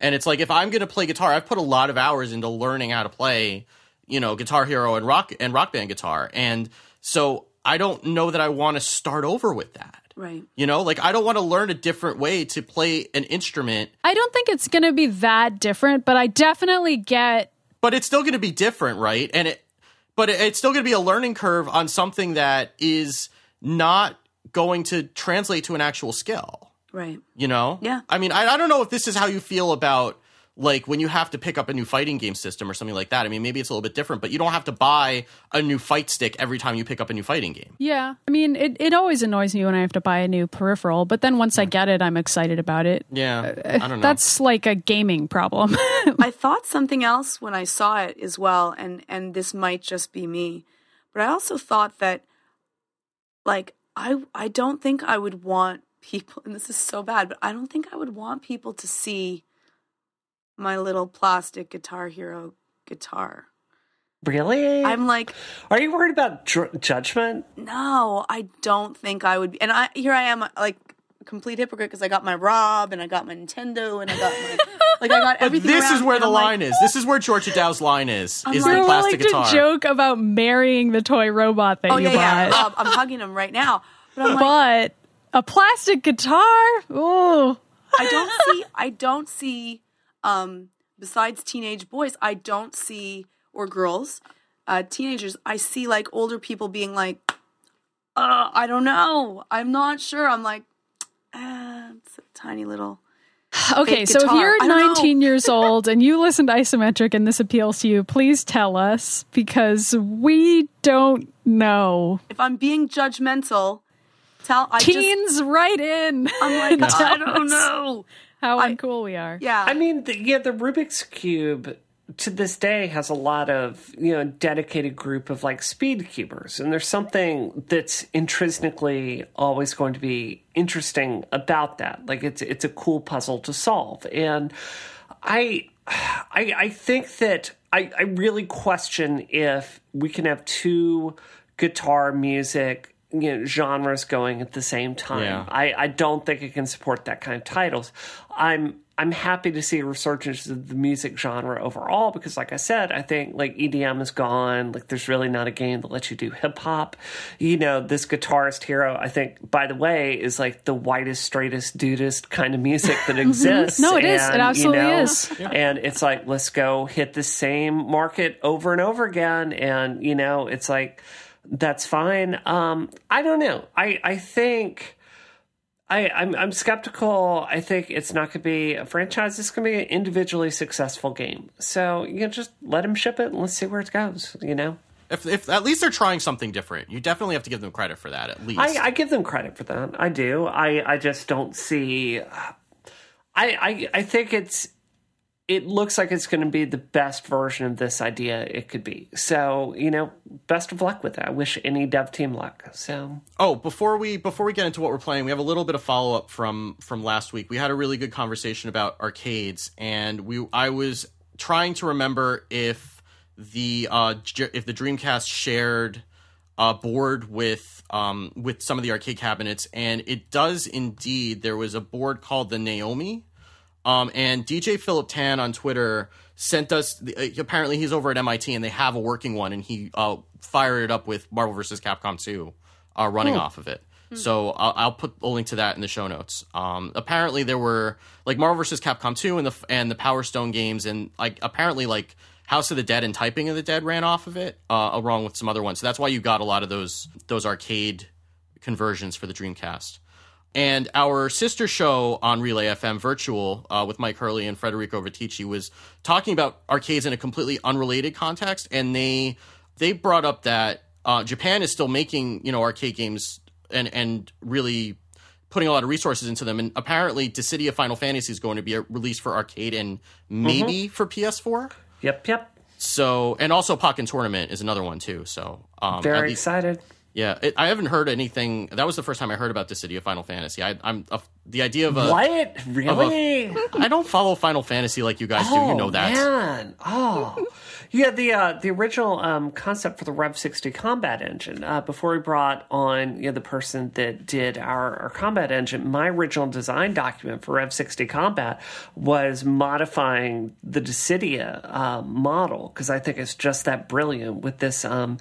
And it's like if I'm going to play guitar, I've put a lot of hours into learning how to play, you know, Guitar Hero and rock and Rock Band guitar, and so I don't know that I want to start over with that. Right. You know, like I don't want to learn a different way to play an instrument, I don't think it's going to be that different, but I definitely get but it's still going to be different, right? And it, but it- it's still going to be a learning curve on something that is not going to translate to an actual skill. Right. You know? Yeah. I mean, I, I don't know if this is how you feel about like when you have to pick up a new fighting game system or something like that. I mean, maybe it's a little bit different, but you don't have to buy a new fight stick every time you pick up a new fighting game. Yeah. I mean, it, it always annoys me when I have to buy a new peripheral, but then once I hmm. get it, I'm excited about it. Yeah. I don't uh, know. That's like a gaming problem. I thought something else when I saw it as well, and and this might just be me, but I also thought that, like, I I don't think I would want people, and this is so bad, but I don't think I would want people to see my little plastic Guitar Hero guitar. Really? I'm like, Are you worried about dr- judgment? no, I don't think I would be. And I here I am, like complete hypocrite because I got my Rob and I got my Nintendo and I got my like I got but everything. this around, is where the I'm like, line is. This is where Georgia Dow's line is. is like- the plastic like guitar. to joke about marrying the toy robot that Oh you yeah, yeah. bought. Rob, I'm hugging him right now. But I'm like, but a plastic guitar? Ooh. I don't see I don't see um besides teenage boys, I don't see or girls, uh teenagers, I see like older people being like uh I don't know. I'm not sure. I'm like uh, it's a tiny little Okay, so if you're I don't know. 19 years old and you listen to Isometric and this appeals to you, please tell us because we don't know. if I'm being judgmental, tell I just Teens, write in. I'm like Tell I don't know. How I- uncool we are. Yeah. I mean, the, yeah, the Rubik's Cube to this day has a lot of, you know, dedicated group of like speed cubers. And there's something that's intrinsically always going to be interesting about that. Like it's it's a cool puzzle to solve. And I I I think that I, I really question if we can have two guitar music you know, genres going at the same time. Yeah. I, I don't think it can support that kind of titles. I'm I'm happy to see a resurgence of the music genre overall because, like I said, I think like EDM is gone. Like, there's really not a game that lets you do hip hop. You know, this guitarist hero, I think, by the way, is like the whitest, straightest, dudest kind of music that exists. No, it is. It And, you absolutely know, is. And it's like, let's go hit the same market over and over again. And, you know, it's like, that's fine. Um, I don't know. I, I think I, I'm, I'm skeptical. I think it's not going to be a franchise. It's going to be an individually successful game. So, you know, just let them ship it and let's see where it goes, you know? If, if at least they're trying something different, you definitely have to give them credit for that. At least. I, I give them credit for that. I do. I, I just don't see. I, I I think it's. It looks like it's going to be the best version of this idea it could be. So you know, best of luck with that. I wish any dev team luck. So Oh, before we before we get into what we're playing, we have a little bit of follow up from from last week. We had a really good conversation about arcades, and we I was trying to remember if the uh if the Dreamcast shared a board with um with some of the arcade cabinets, and it does indeed. There was a board called the Naomi. Um, and DJ Philip Tan on Twitter sent us. The, uh, apparently, he's over at MIT and they have a working one, and he uh, fired it up with Marvel vs. Capcom 2 uh, running off of it. So I'll, I'll put a link to that in the show notes. Um, apparently, there were like Marvel vs. Capcom 2 and the and the Power Stone games, and like apparently like House of the Dead and Typing of the Dead ran off of it, uh, along with some other ones. So that's why you got a lot of those those arcade conversions for the Dreamcast. And our sister show on Relay FM Virtual uh, with Mike Hurley and Federico Viticci was talking about arcades in a completely unrelated context, and they they brought up that uh, Japan is still making you know arcade games and and really putting a lot of resources into them. And apparently, Dissidia Final Fantasy is going to be released for arcade and maybe for PS4. Yep, yep. So, and also Pokken Tournament is another one too. So, um, Very least- excited. Yeah, it, I haven't heard anything. That was the first time I heard about Dissidia Final Fantasy. I, I'm uh, the idea of a. What? Really? I don't follow Final Fantasy like you guys do. You know that. Man. Oh. Yeah, the uh, the original um, concept for the Rev 60 combat engine, uh, before we brought on you know, the person that did our, our combat engine, my original design document for Rev 60 combat was modifying the Dissidia uh, model because I think it's just that brilliant with this. Um,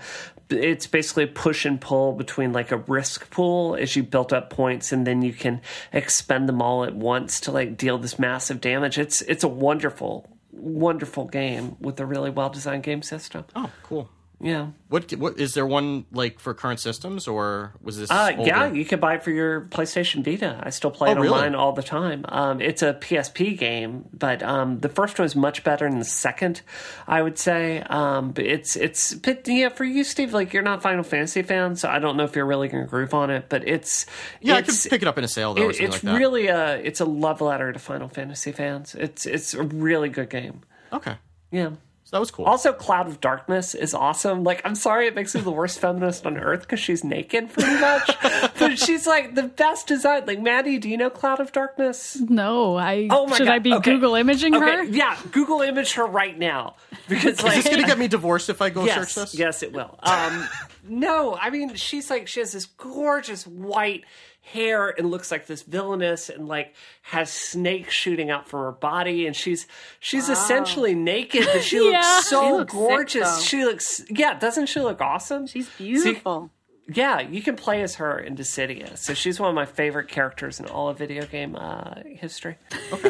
it's basically a push and pull between like a risk pool as you built up points and then you can expend them all at once to like deal this massive damage. It's it's a wonderful wonderful game with a really well designed game system. Oh, cool. Yeah. What what is there one like for current systems or was this? Uh, yeah, you can buy it for your PlayStation Vita. I still play Oh, it really? mine all the time. Um, it's a PSP game, but um, the first one is much better than the second, I would say. Um, but it's it's but yeah, for you, Steve, like you're not Final Fantasy fan, so I don't know if you're really going to groove on it. But it's Yeah, I it's, could pick it up in a sale though. or it- something it's like that. really a it's a love letter to Final Fantasy fans. It's it's a really good game. okay. Yeah. So that was cool. Also, Cloud of Darkness is awesome. Like, I'm sorry it makes me the worst feminist on earth because she's naked pretty much, but she's like the best design. Like, Maddie, do you know Cloud of Darkness? No, I Oh my should God. I be Okay. Google imaging Okay, her? yeah, Google image her right now because is like this gonna get me divorced if I go yes, search this? yes, it will. Um, no, I mean she's like she has this gorgeous white hair and looks like this villainous and like has snakes shooting out from her body and she's she's essentially naked but she looks so She looks gorgeous though. she looks yeah doesn't she look awesome She's beautiful. yeah you can play as her in Dissidia so she's one of my favorite characters in all of video game uh, history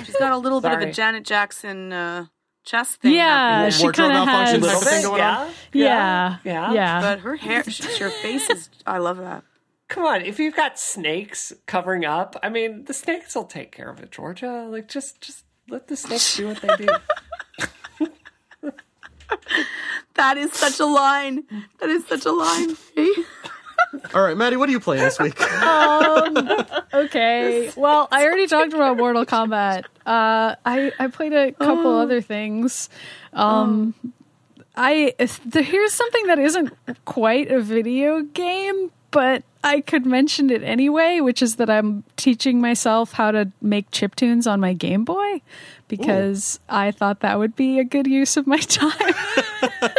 She's got a little bit of a Janet Jackson uh, chest thing. Yeah, happening she kind of malfunction has. type thing going on? yeah Yeah, yeah yeah. But her hair, sh- her face is. I love that. Come on, if you've got snakes covering up, I mean, the snakes will take care of it, Georgia. Like, just, just let the snakes do what they do. That is such a line. That is such a line. All right, Maddie, what are you playing this week? Okay. Well, I already talked about Mortal Kombat. Uh, I I played a couple Oh. other things. Um, I here's something that isn't quite a video game, but I could mention it anyway, which is that I'm teaching myself how to make chip tunes on my Game Boy because I thought that would be a good use of my time.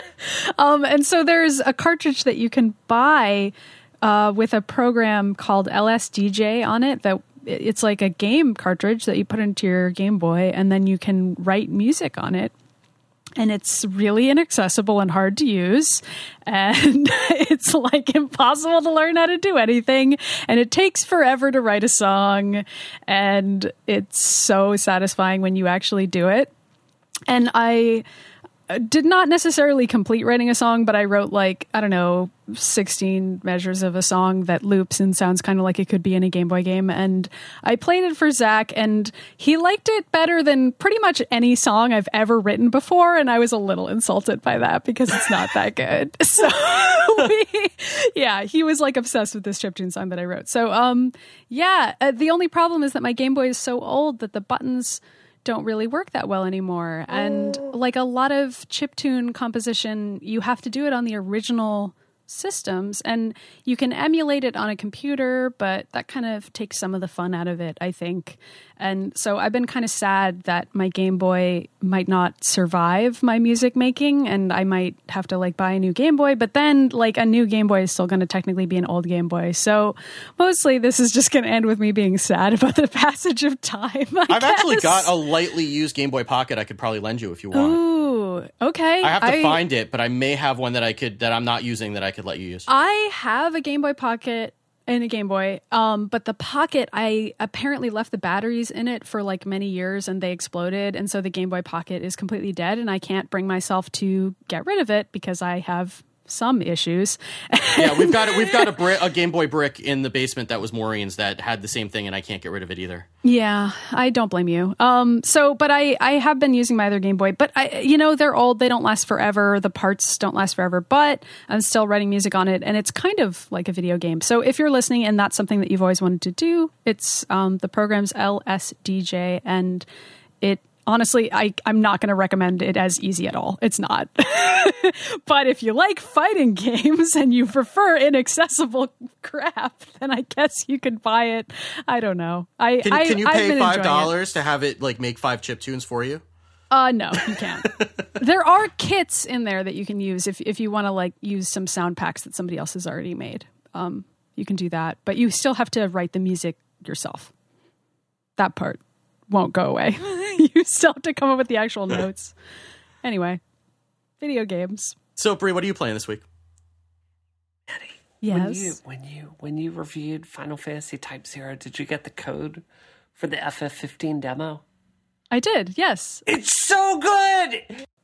Um, and so there's a cartridge that you can buy uh, with a program called LSDJ on it that it's like a game cartridge that you put into your Game Boy and then you can write music on it. And it's really inaccessible and hard to use. And it's like impossible to learn how to do anything. And it takes forever to write a song. And it's so satisfying when you actually do it. And I did not necessarily complete writing a song, but I wrote like, I don't know, 16 measures of a song that loops and sounds kind of like it could be in a Game Boy game. And I played it for Zach, and he liked it better than pretty much any song I've ever written before. And I was a little insulted by that because it's not that good. So, we, yeah, he was like obsessed with this chiptune song that I wrote. So, um, yeah, uh, the only problem is that my Game Boy is so old that the buttons don't really work that well anymore. And oh. like a lot of chiptune composition, you have to do it on the original systems and you can emulate it on a computer, but that kind of takes some of the fun out of it, I think. And so I've been kind of sad that my Game Boy might not survive my music making and I might have to like buy a new Game Boy, but then like a new Game Boy is still going to technically be an old Game Boy. So mostly this is just going to end with me being sad about the passage of time. I I've actually got a lightly used Game Boy Pocket I could probably lend you if you want. Ooh, okay. I have to find it, but I may have one that I could that I'm not using that I could let you use. I have a Game Boy Pocket and a Game Boy, um, but the Pocket I apparently left the batteries in it for like many years and they exploded, and so the Game Boy Pocket is completely dead, and I can't bring myself to get rid of it because I have some issues. yeah, we've got we've got a brick, a Game Boy brick in the basement that was Maureen's that had the same thing, and I can't get rid of it either. Yeah, I don't blame you. Um, so, but I I have been using my other Game Boy, but I you know they're old, they don't last forever. The parts don't last forever, but I'm still writing music on it, and it's kind of like a video game. So, if you're listening and that's something that you've always wanted to do, it's um, the program's LSDJ, and it honestly I, i'm not going to recommend it as easy at all. It's not. But if you like fighting games and you prefer inaccessible crap then i guess you could buy it. I don't know. I Can, I, can you pay five dollars to have it like make five chip tunes for you? uh no you can't. There are kits in there that you can use if if you want to like use some sound packs that somebody else has already made. Um you can do that but you still have to write the music yourself. That part won't go away you still have to come up with the actual notes anyway video games So, Brie, what are you playing this week? yes When you when you when you reviewed Final Fantasy Type Zero, did you get the code for the FF15 demo? i did yes It's so good.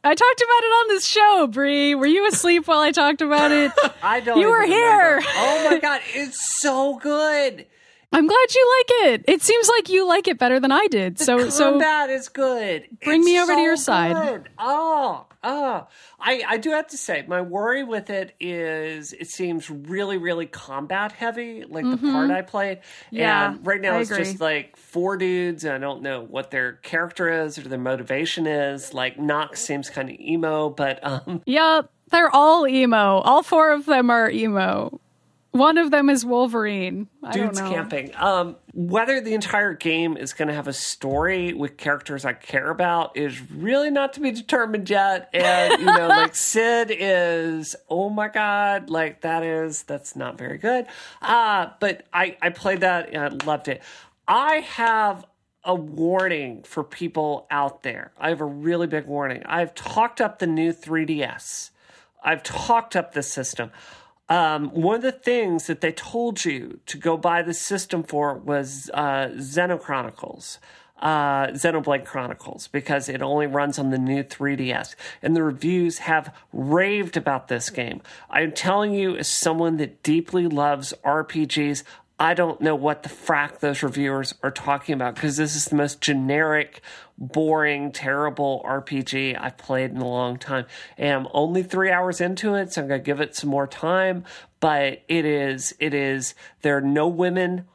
i talked about it on this show Bree. were you asleep while i talked about it I don't. You were remember. here. Oh my god, it's so good. I'm glad you like it it seems like you like it better than i did so so combat is good. Bring It's me over to so your side. good. Oh, oh. I, I do have to say, my worry with it is it seems really, really combat heavy, like the part I played. Mm-hmm. Yeah, and right now I it's agree. just like four dudes, and I don't know what their character is or their motivation is. Like Nox seems kind of emo, but um, Yep, they're all emo. All four of them are emo. One of them is Wolverine. I dudes camping. Um, whether the entire game is going to have a story with characters I care about is really not to be determined yet. And you know, like Sid is, oh my god, like that is that's not very good. Uh, but I I played that and I loved it. I have a warning for people out there. I have a really big warning. I've talked up the new 3DS. I've talked up the system. Um, one of the things that they told you to go buy the system for was uh, Xenochronicles, uh, Xenoblade Chronicles, because it only runs on the new 3DS. And the reviews have raved about this game. I'm telling you, as someone that deeply loves RPGs, I don't know what the frack those reviewers are talking about because this is the most generic, boring, terrible RPG I've played in a long time. And I'm only three hours into it, so I'm gonna give it some more time. But it is, it is. There are no women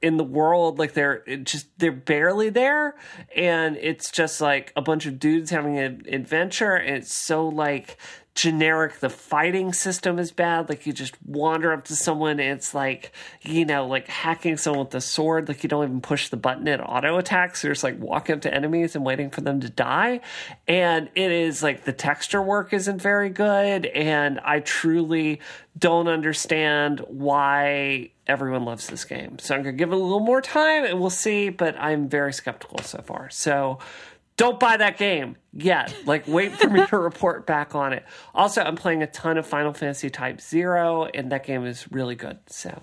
in the world like they're just they're barely there. And it's just like a bunch of dudes having an adventure. And it's so like generic. The fighting system is bad. Like you just wander up to someone. It's like you know like hacking someone with a sword. Like you don't even push the button it auto attacks. You're just like walking up to enemies and waiting for them to die. And it is like the texture work isn't very good. And i truly don't understand why everyone loves this game. So I'm going to give it a little more time and we'll see, but I'm very skeptical so far. So don't buy that game yet. Like, wait for me to report back on it. Also, I'm playing a ton of Final Fantasy Type Zero, and that game is really good. So,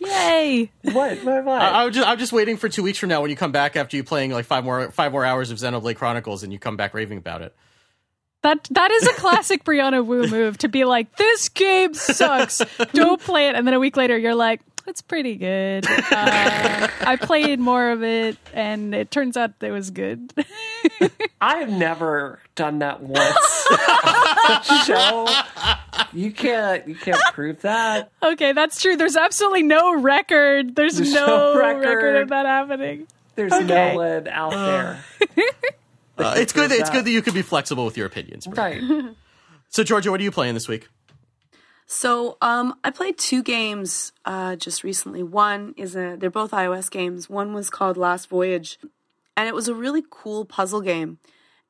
Yay! what? What? what? I, I'm just I'm just waiting for two weeks from now when you come back after you playing like five more five more hours of Xenoblade Chronicles and you come back raving about it. That that is a classic Brianna Wu move to be like, "This game sucks. Don't play it." And then a week later, you're like, "It's pretty good. Uh, I played more of it, and it turns out it was good." I have never done that once. Show. You can't. You can't prove that. okay, that's true. There's absolutely no record. There's, There's no, no record. record. of that happening. There's Okay. no one out there. Uh, it's good. That, it's good that you can be flexible with your opinions. Right. So, Georgia, what are you playing this week? So, um, I played two games uh, just recently. One is a they're both iOS games. One was called Last Voyage, and it was a really cool puzzle game.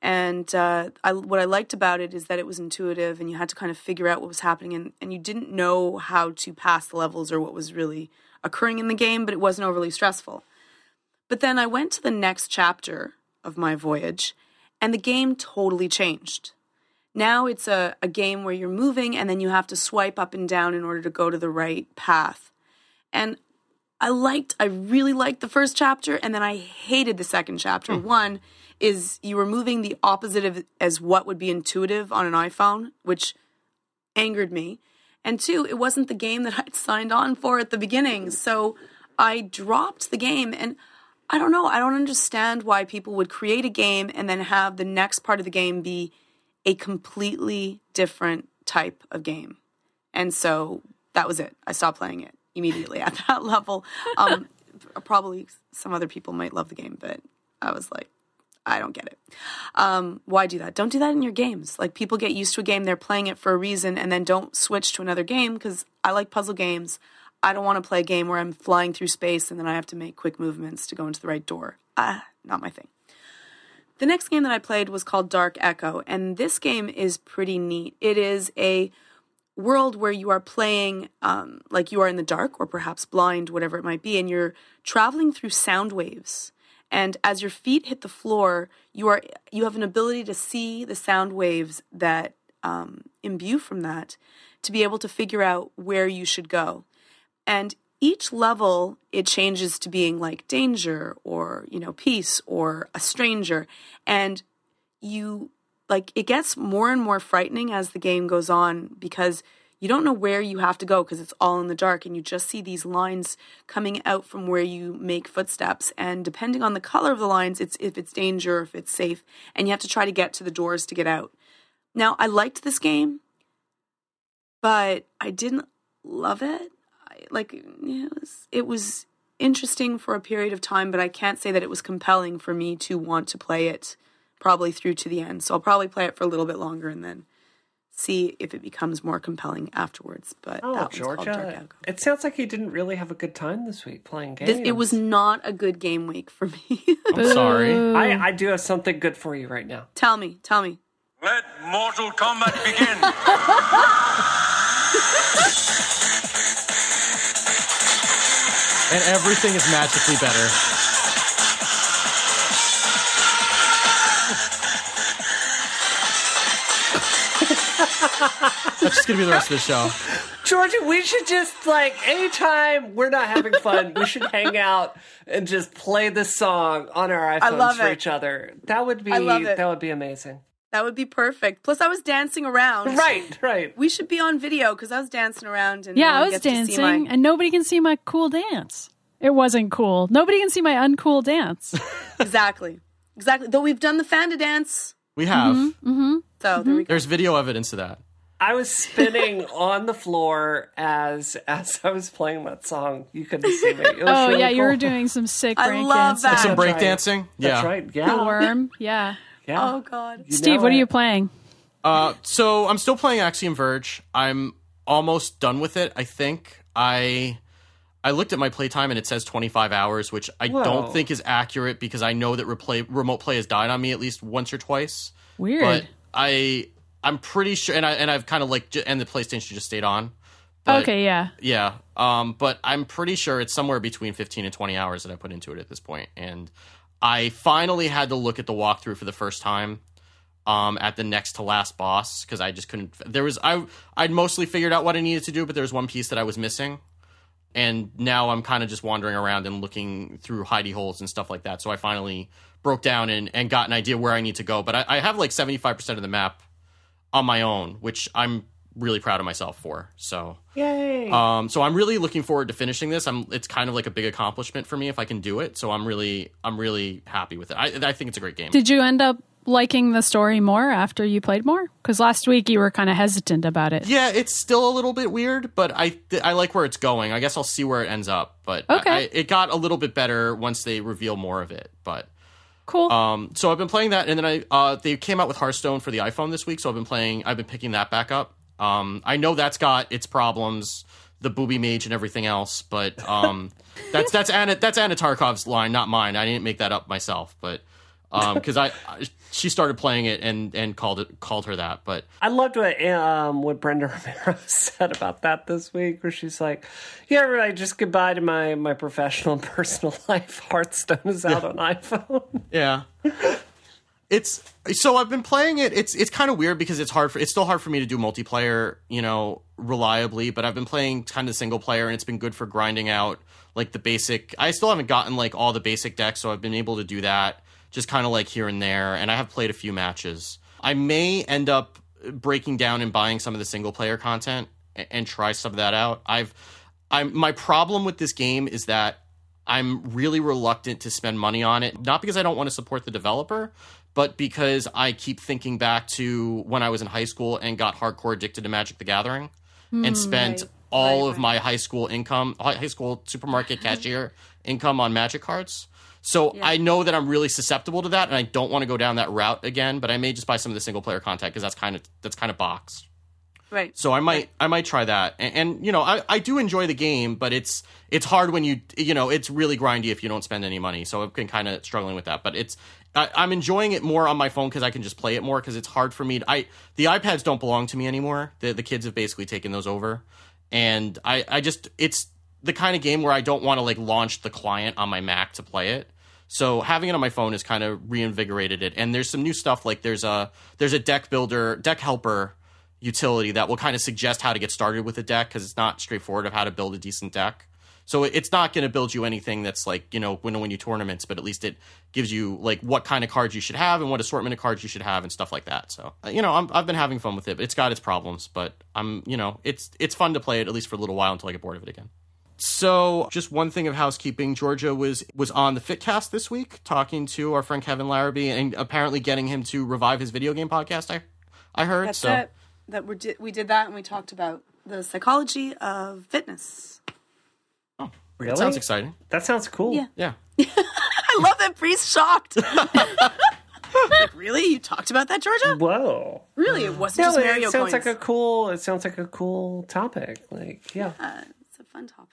And uh, I, what I liked about it is that it was intuitive, and you had to kind of figure out what was happening, and, and you didn't know how to pass the levels or what was really occurring in the game, but it wasn't overly stressful. But then I went to the next chapter of my voyage, and the game totally changed. Now it's a, a game where you're moving and then you have to swipe up and down in order to go to the right path. And I liked, I really liked the first chapter, and then I hated the second chapter. Hmm. One is you were moving the opposite of as what would be intuitive on an iPhone, which angered me. And two, it wasn't the game that I'd signed on for at the beginning. Hmm. So I dropped the game and I don't know, I don't understand why people would create a game and then have the next part of the game be a completely different type of game. And so that was it. I stopped playing it immediately at that level. Um, probably some other people might love the game, but I was like, I don't get it. Um, why do that? Don't do that in your games. Like people get used to a game, they're playing it for a reason, and then don't switch to another game because I like puzzle games. I don't want to play a game where I'm flying through space and then I have to make quick movements to go into the right door. Ah, not my thing. The next game that I played was called Dark Echo, and this game is pretty neat. It is a world where you are playing um, like you are in the dark or perhaps blind, whatever it might be, and you're traveling through sound waves. And as your feet hit the floor, you are you have an ability to see the sound waves that um, imbue from that to be able to figure out where you should go. And each level it changes to being like danger or you know peace or a stranger. And you like it gets more and more frightening as the game goes on because you don't know where you have to go because it's all in the dark and you just see these lines coming out from where you make footsteps. And depending on the color of the lines it's if it's danger if it's safe and you have to try to get to the doors to get out. Now i liked this game but i didn't love it like it was, it was interesting for a period of time but i can't say that it was compelling for me to want to play it probably through to the end so i'll probably play it for a little bit longer and then see if it becomes more compelling afterwards. But Oh, that one's Dark Georgia. It sounds like you didn't really have a good time this week playing games. This, it was not a good game week for me. I'm sorry. I, I do have something good for you right now. tell me, tell me. Let Mortal Kombat begin. And everything is magically better. That's just gonna be the rest of the show. Georgia, we should just like anytime we're not having fun, we should hang out and just play this song on our iPhones love for it. each other. That would be I love it. that would be amazing. That would be perfect. Plus, I was dancing around. Right, right. We should be on video because I was dancing around and Yeah, no I was gets to see dancing, my- and nobody can see my cool dance. It wasn't cool. Nobody can see my uncool dance. exactly, exactly. Though we've done the Fanda dance, We have. Mm-hmm. so there we go. There's video evidence of that. I was spinning on the floor as as I was playing that song. You couldn't see me. It was oh really yeah, you were doing some sick I break love dancing. that. Some That's right. breakdancing. Yeah. That's right. The Yeah. worm. Yeah. Yeah. Oh God. You Steve, know what are you playing? Uh, so I'm still playing Axiom Verge. I'm almost done with it. I think I I looked at my playtime and it says 25 hours, which I Whoa. don't think is accurate because I know that replay, remote play has died on me at least once or twice. Weird. But I I'm pretty sure, and I and I've kind of like and the PlayStation just stayed on. But, okay, yeah. Yeah. Um, but I'm pretty sure it's somewhere between 15 and 20 hours that I put into it at this. And I finally had to look at the walkthrough for the first time um, at the next to last boss because I just couldn't. There was I I'd mostly figured out what I needed to do, but there was one piece that I was missing. And now I'm kind of just wandering around and looking through hidey holes and stuff like that. So I finally broke down and, and got an idea where I need to go. But I, I have like 75% of the map on my own, which I'm really proud of myself for. So Yay. um, so I'm really looking forward to finishing this. I'm it's kind of like a big accomplishment for me if I can do it. So I'm really I'm really happy with it. I, I think it's a great game. Did you end up liking the story more after you played more? Because last week you were kind of hesitant about it. yeah, it's still a little bit weird, but I I like where it's going. I guess I'll see where it ends up. But I- Okay. I, it got a little bit better once they reveal more of it. But Cool. um, so I've been playing that, and then I uh, they came out with Hearthstone for the iPhone this week. So I've been playing. I've been picking that back up. Um, I know that's got its problems, the booby mage and everything else, but um, that's that's Anna that's Anna Tarkov's line, not mine. I didn't make that up myself, but because I, I she started playing it and and called it called her that, but I loved what um what Brenda Romero said about that this week, where she's like, "Yeah, everybody, just goodbye to my my professional and personal life. Hearthstone is out on iPhone." Yeah. It's so I've been playing it. It's it's kind of weird because it's hard for it's still hard for me to do multiplayer, you know, reliably, but I've been playing kind of single player and it's been good for grinding out like the basic I still haven't gotten like all the basic decks, so I've been able to do that just kind of like here and there and I have played a few matches. I may end up breaking down and buying some of the single player content and, and try some of that out. I've I'm my problem with this game is that I'm really reluctant to spend money on it, not because I don't want to support the developer, but because I keep thinking back to when I was in high school and got hardcore addicted to Magic the Gathering and hmm, spent right. all Right, of right. my high school income, high school supermarket cashier income on Magic cards. So I know that I'm really susceptible to that, and I don't want to go down that route again. But I may just buy some of the single player content because that's kind of that's kind of boxed. Right. So I might I might try that. And, and you know, I, I do enjoy the game, but it's it's hard when you you know, it's really grindy if you don't spend any money. So I've been kind of struggling with that. But it's I, I'm enjoying it more on my phone because I can just play it more because it's hard for me. To, I the iPads don't belong to me anymore. The the kids have basically taken those over, and I I just it's the kind of game where I don't want to like launch the client on my Mac to play it. So having it on my phone has kind of reinvigorated it. And there's some new stuff like there's a there's a deck builder, deck helper utility that will kind of suggest how to get started with a deck because it's not straightforward of how to build a decent deck. So it's not going to build you anything that's like you know going to win you tournaments, but at least it gives you like what kind of cards you should have and what assortment of cards you should have and stuff like that. So uh, you know I'm, I've been having fun with it. It's got its problems, but I'm you know it's it's fun to play it at least for a little while until I get bored of it again. So, just one thing of housekeeping: Georgia was was on the Fitcast this week, talking to our friend Kevin Larrabee, and apparently getting him to revive his video game podcast. I I heard. That's so it. That we did. We did that, and we talked about the psychology of fitness. Really? sounds exciting. That sounds cool. Yeah. Yeah. I love that Bree's shocked. like, really? You talked about that, Georgia? Whoa. Really? It wasn't No, just it Mario sounds coins. like a cool. It sounds like a cool topic. Like, yeah. Uh, it's a fun topic.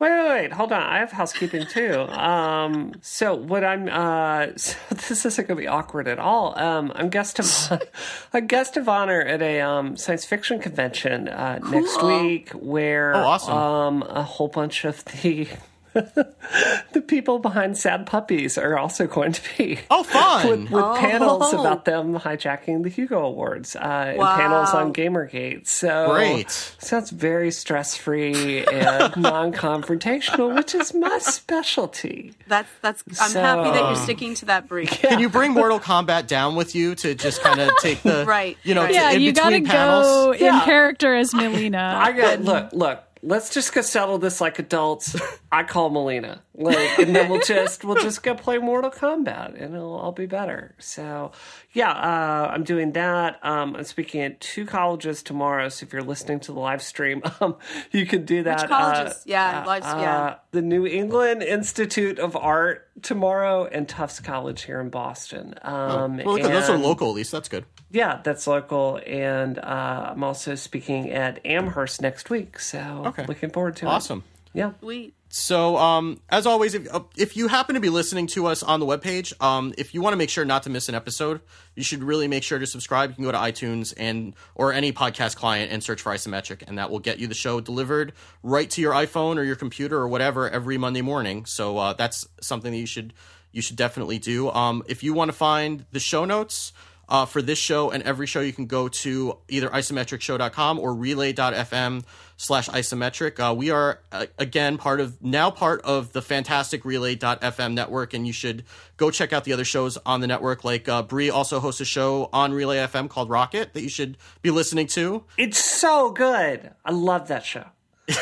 Wait, wait, wait. Hold on. I have housekeeping too. Um, so what I'm, uh, so this isn't going to be awkward at all. Um, I'm guest of, a guest of honor at a, um, science fiction convention, uh, next week where, Oh, awesome. um, a whole bunch of the, the people behind Sad Puppies are also going to be. Oh, fun! With, with panels Oh. about them hijacking the Hugo Awards uh, and panels on Gamergate. So Great. Sounds very stress free and non confrontational, which is my specialty. That's that's. I'm happy that you're sticking to that, Bree. Can you bring Mortal Kombat down with you to just kind of take the Right, You know, right. Yeah, in you gotta between panels. go in character as Mileena. I got look, look. Let's just go settle this like adults. I call Mileena, like, and then we'll just we'll just go play Mortal Kombat, and it'll all be better. So, yeah, uh, I'm doing that. Um, I'm speaking at two colleges tomorrow. So if you're listening to the live stream, um, you can do that. colleges? Uh, Yeah, live- yeah. uh, the New England Institute of Art tomorrow, and Tufts College here in Boston. Um, Well, look, those are local, at least. That's good. yeah, that's local, and uh, I'm also speaking at Amherst next week. So Okay. looking forward to it. Awesome. Yeah. Sweet. So, um, as always, if, uh, if you happen to be listening to us on the webpage, um, if you want to make sure not to miss an episode, you should really make sure to subscribe. You can go to iTunes and or any podcast client and search for Isometric, and that will get you the show delivered right to your iPhone or your computer or whatever every Monday morning. So uh, that's something that you should you should definitely do. Um, if you want to find the show notes. Uh, for this show and every show, you can go to either isometricshow.com or relay.fm slash isometric. Uh, we are, uh, again, part of now part of the fantastic relay.fm network, and you should go check out the other shows on the network. Like uh, Bree also hosts a show on Relay FM called Rocket that you should be listening to. It's so good. I love that show.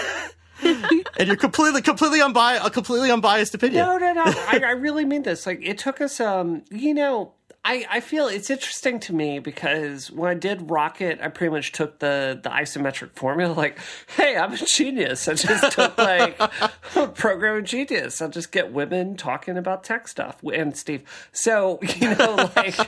And you're completely, completely unbiased, a completely unbiased opinion. No, no, no. I, I really mean this. Like, it took us, um, you know, I, I feel it's interesting to me because when I did Rocket, I pretty much took the, the isometric formula. Like, hey, I'm a genius. I just took, like, programming genius. I'll just get women talking about tech stuff. And Steve. So, you know, like,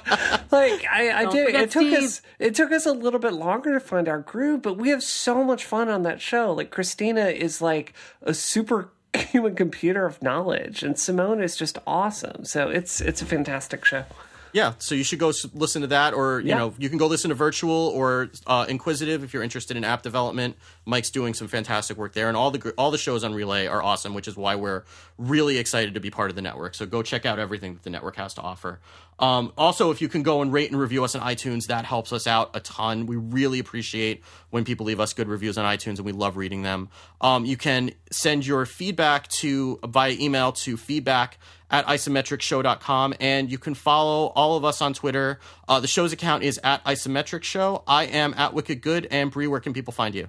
like I, I did. It took Steve. us it took us a little bit longer to find our groove, but we have so much fun on that show. Like Christina is like a super human computer of knowledge, and Simone is just awesome. So it's it's a fantastic show. Yeah, so you should go listen to that, or you Yeah. know, you can go listen to Virtual or uh, Inquisitive if you're interested in app development. Mike's doing some fantastic work there, and all the all the shows on Relay are awesome, which is why we're really excited to be part of the network. So go check out everything that the network has to offer. Um, also, if you can go and rate and review us on iTunes, that helps us out a ton. We really appreciate when people leave us good reviews on iTunes, and we love reading them. Um, you can send your feedback to via email to feedback at isometricshow.com, and you can follow all of us on Twitter. Uh, the show's account is at isometric show. I am at Wicked Good, and Bree, where can people find you?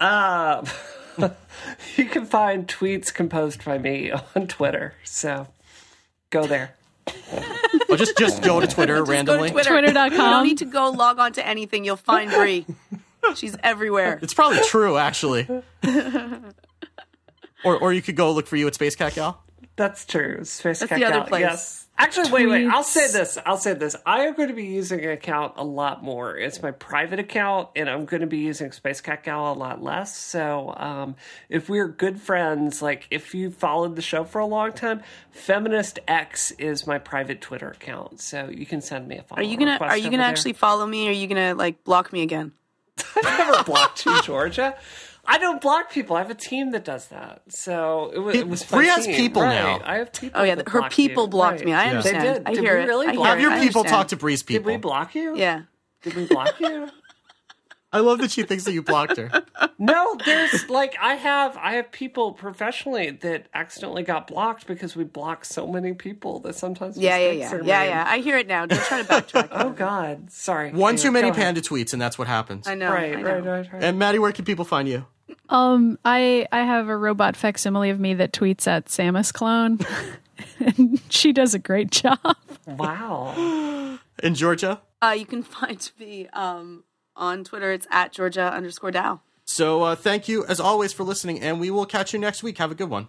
Uh, you can find tweets composed by me on Twitter. So go there. Oh, just just go to Twitter Just randomly. Go to Twitter. Twitter.com. You don't need to go log on to anything. You'll find Brie. She's everywhere. It's probably true, actually. or or you could go look for you at Spacekatgal. That's true. Space That's Cat the other Gal, place. Yes. Actually, wait, wait. I'll say this. I'll say this. I am going to be using an account a lot more. It's my private account, and I'm going to be using Spacekatgal a lot less. So, um, if we're good friends, like if you followed the show for a long time, Feminist X is my private Twitter account. So you can send me a follow. Are you gonna Are you gonna there. actually follow me? Or are you gonna like block me again? I've never blocked you, Georgia. I don't block people. I have a team that does that. So it was. It was my Bree has team. people Right. now. I have people. Oh yeah, that her block people you. blocked Right. me. I Yeah. understand. They did. I Did hear we it. really I block Have your people talk to Bree's people? Did we block you? Yeah. Did we block you? I love that she thinks that you blocked her. no, there's like I have I have people professionally that accidentally got blocked because we block so many people that sometimes Yeah, yeah, yeah, yeah, made. yeah. I hear it now. Don't try to backtrack. Oh God, sorry. One Yeah, too many go ahead. panda tweets, and that's what happens. I know. Right, I know. right, right, right. And Maddie, where can people find you? Um, I I have a robot facsimile of me that tweets at Samus clone, and she does a great job. Wow. In Georgia? Uh, you can find me um, on Twitter. It's at Georgia underscore Dow. So uh, thank you, as always, for listening, and we will catch you next week. Have a good one.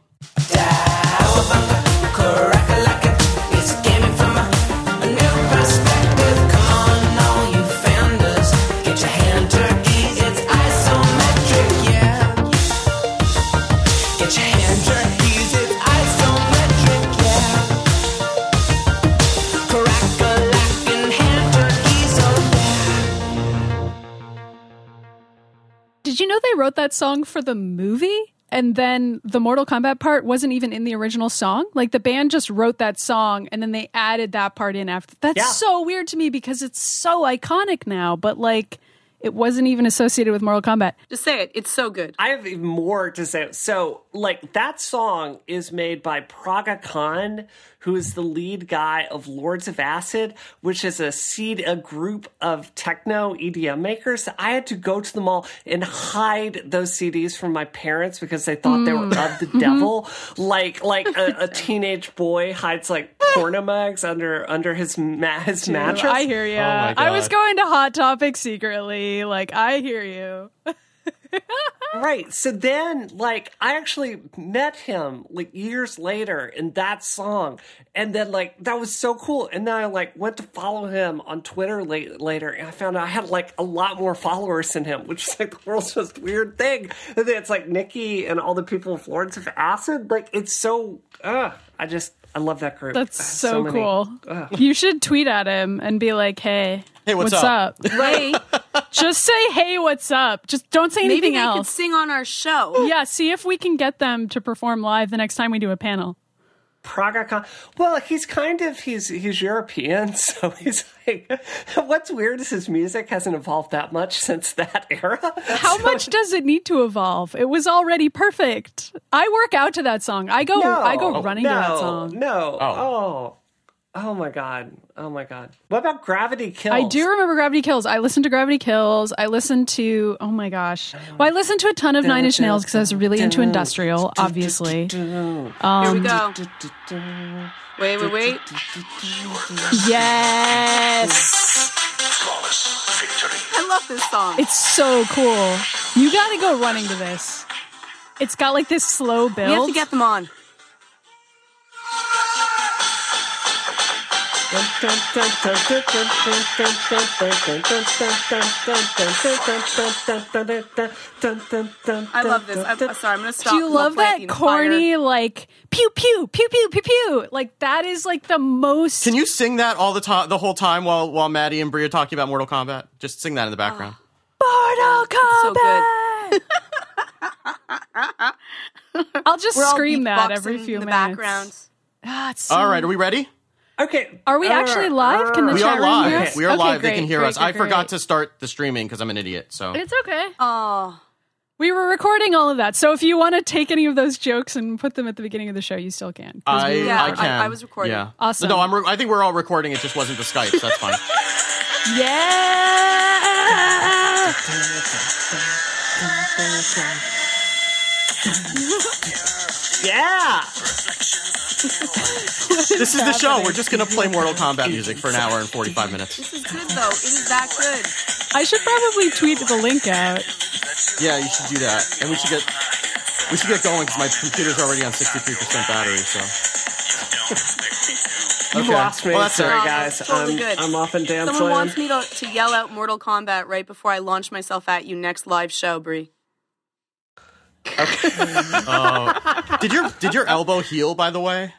Did you know they wrote that song for the movie? And then the Mortal Kombat part wasn't even in the original song. Like the band just wrote that song and then they added that part in after. That's Yeah. so weird to me because it's so iconic now, but like it wasn't even associated with Mortal Kombat. Just say it. It's so good. I have even more to say. So, like, that song is made by Praga Khan, who is the lead guy of Lords of Acid, which is a seed, a group of techno EDM makers. I had to go to the mall and hide those CDs from my parents because they thought they were mm. of the mm-hmm. devil. Like, like a, a teenage boy hides like porno mags under under his ma- his mattress. I hear you. Oh my I was going to Hot Topic secretly. Like I hear you. Right. So then, like, I actually met him like years later in that song, and then like that was so cool. And then I like went to follow him on Twitter late, later, and I found out I had like a lot more followers than him, which is like the world's most weird thing. And then it's like Nikki and all the people of Florence of Acid. Like, it's so. Uh, I just I love that group. That's so, many- cool. You should tweet at him and be like, "Hey, Hey, what's up?" Hey, Just say, "Hey, what's up?" Just don't say maybe anything they could else. sing on our show. yeah, see if we can get them to perform live the next time we do a panel. Praga Khan. Well, he's kind of he's he's European, so he's like. What's weird is his music hasn't evolved that much since that era. How much does it need to evolve? It was already perfect. I work out to that song. I go I go running no, to that song. No. Oh. oh. My god. Oh my god. What about Gravity Kills? I do remember Gravity Kills. I listened to Gravity Kills. I listened to oh my gosh. Well, I listened to a ton of Nine Inch Nails because I was really into industrial, obviously. Here Um, we go. Wait, wait, wait. Yes. I love this song. It's so cool. You got to go running to this. It's got like this slow build. we have to get them on. I love this. I'm, I'm sorry. I'm going to stop. Do you love that planting the fire. corny like pew pew pew pew pew pew? Like that is like the most. Can you sing that all the time, the whole time while while Maddie and Brie are talking about Mortal Kombat? Just sing that in the background. Mortal Kombat. I'll just We're scream that every few in the minutes. background. Ah, it's so- All right, are we ready? Okay. Are we actually live? Can the We chat are room live. hear us? We are Okay, live. great, they can hear great, us. great, I forgot great. to start the streaming because I'm an idiot. So It's okay. Oh, We were recording all of that, so if you want to take any of those jokes and put them at the beginning of the show, you still can. 'Cause I, we Yeah, I I- can. I was recording. Yeah. Awesome. No, I'm. Re- I think we're all recording. It just wasn't the Skype. So that's fine. yeah. Yeah. This is the show. We're just gonna play Mortal Kombat music for an hour and 45 minutes. this is good though. It is that good. I should probably tweet the link out. Yeah, you should do that, and we should get we should get going because my computer's already on 63% battery. So You Okay. lost me. Well, that's Sorry, all right. guys. Totally I'm, good. I'm off in dance Someone land. wants me to, to yell out Mortal Kombat right before I launch myself at you next live show, Brie. Uh, did your did your elbow heal? By the way.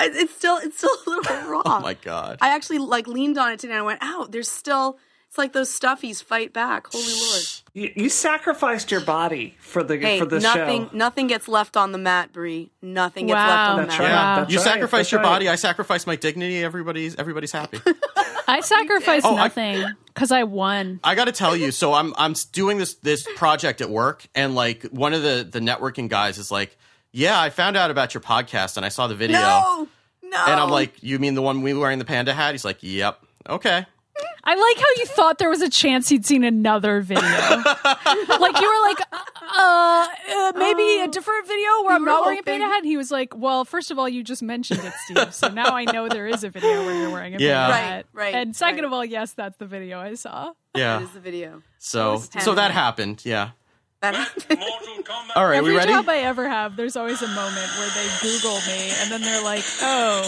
It's still it's still a little raw. Oh my god. I actually like leaned on it today and I went, "Ow, there's still it's like those stuffies fight back. Holy lord." You, you sacrificed your body for the Hey, for the nothing show. nothing gets left on the mat, Brie. Nothing gets Wow. left on the mat. right. Yeah, That's you right. sacrifice That's your right. body. I sacrifice my dignity. Everybody's everybody's happy. I sacrificed Oh, nothing because I won. I got to tell you, so I'm I'm doing this this project at work, and like one of the the networking guys is like, "Yeah, I found out about your podcast, and I saw the video." No. No. And I'm like, "You mean the one we wearing the panda hat?" He's like, "Yep." Okay. I like how you thought there was a chance he'd seen another video. like you were like, uh, uh maybe a different video where I'm not wearing a hoping- hat. And he was like, well, first of all, you just mentioned it, Steve. So now I know there is a video where you're wearing a Yeah. panda Right, hat. right, And second right. of all, yes, that's the video I saw. Yeah. that is the video. So so that happened. Yeah. That All right, Every we ready? job I ever have, there's always a moment where they Google me and then they're like, oh,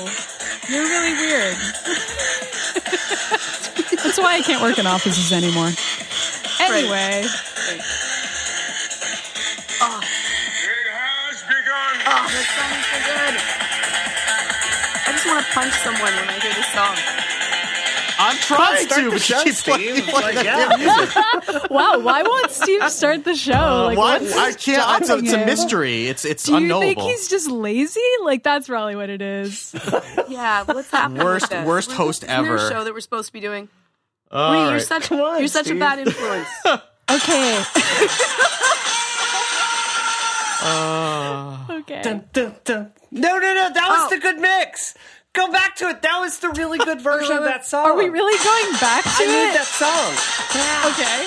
you're really weird. That's why I can't work in offices anymore. Anyway, Oh, that song is so good. I just want to punch someone when I hear this song. I'm trying to, but show, you keep Steve. playing Like, yeah. wow, why won't Steve start the show? like, Why? what's I can't. It's a, it's a mystery. It's it's Do you think he's just lazy? Like that's probably what it is. Yeah, what's happening? Worst- with this? worst Was host this- isn't there a ever. show that we're supposed to be doing? All Woody, you're such on, you're such Steve. a bad influence. Okay. Uh, Okay. Dun, dun, dun. No, no, no. That was Oh. the good mix. Go back to it. That was the really good version of that song. Are we really going back to I need that song. Okay.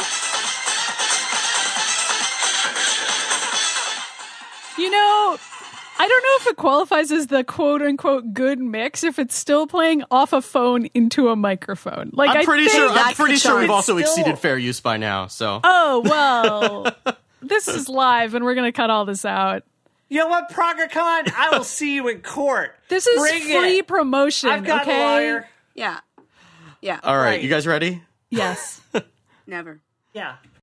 You know, I don't know if it qualifies as the quote unquote good mix if it's still playing off a phone into a microphone. Like I'm I pretty think- sure. I'm pretty sure we've also Still- exceeded fair use by now. So Oh well, this is live, and we're gonna cut all this out. You know what, PragaCon? I will see you in court. This is Bring free it. promotion. I've got okay? a lawyer. Yeah, yeah. all right, Right. you guys ready? Yes. Never. Yeah.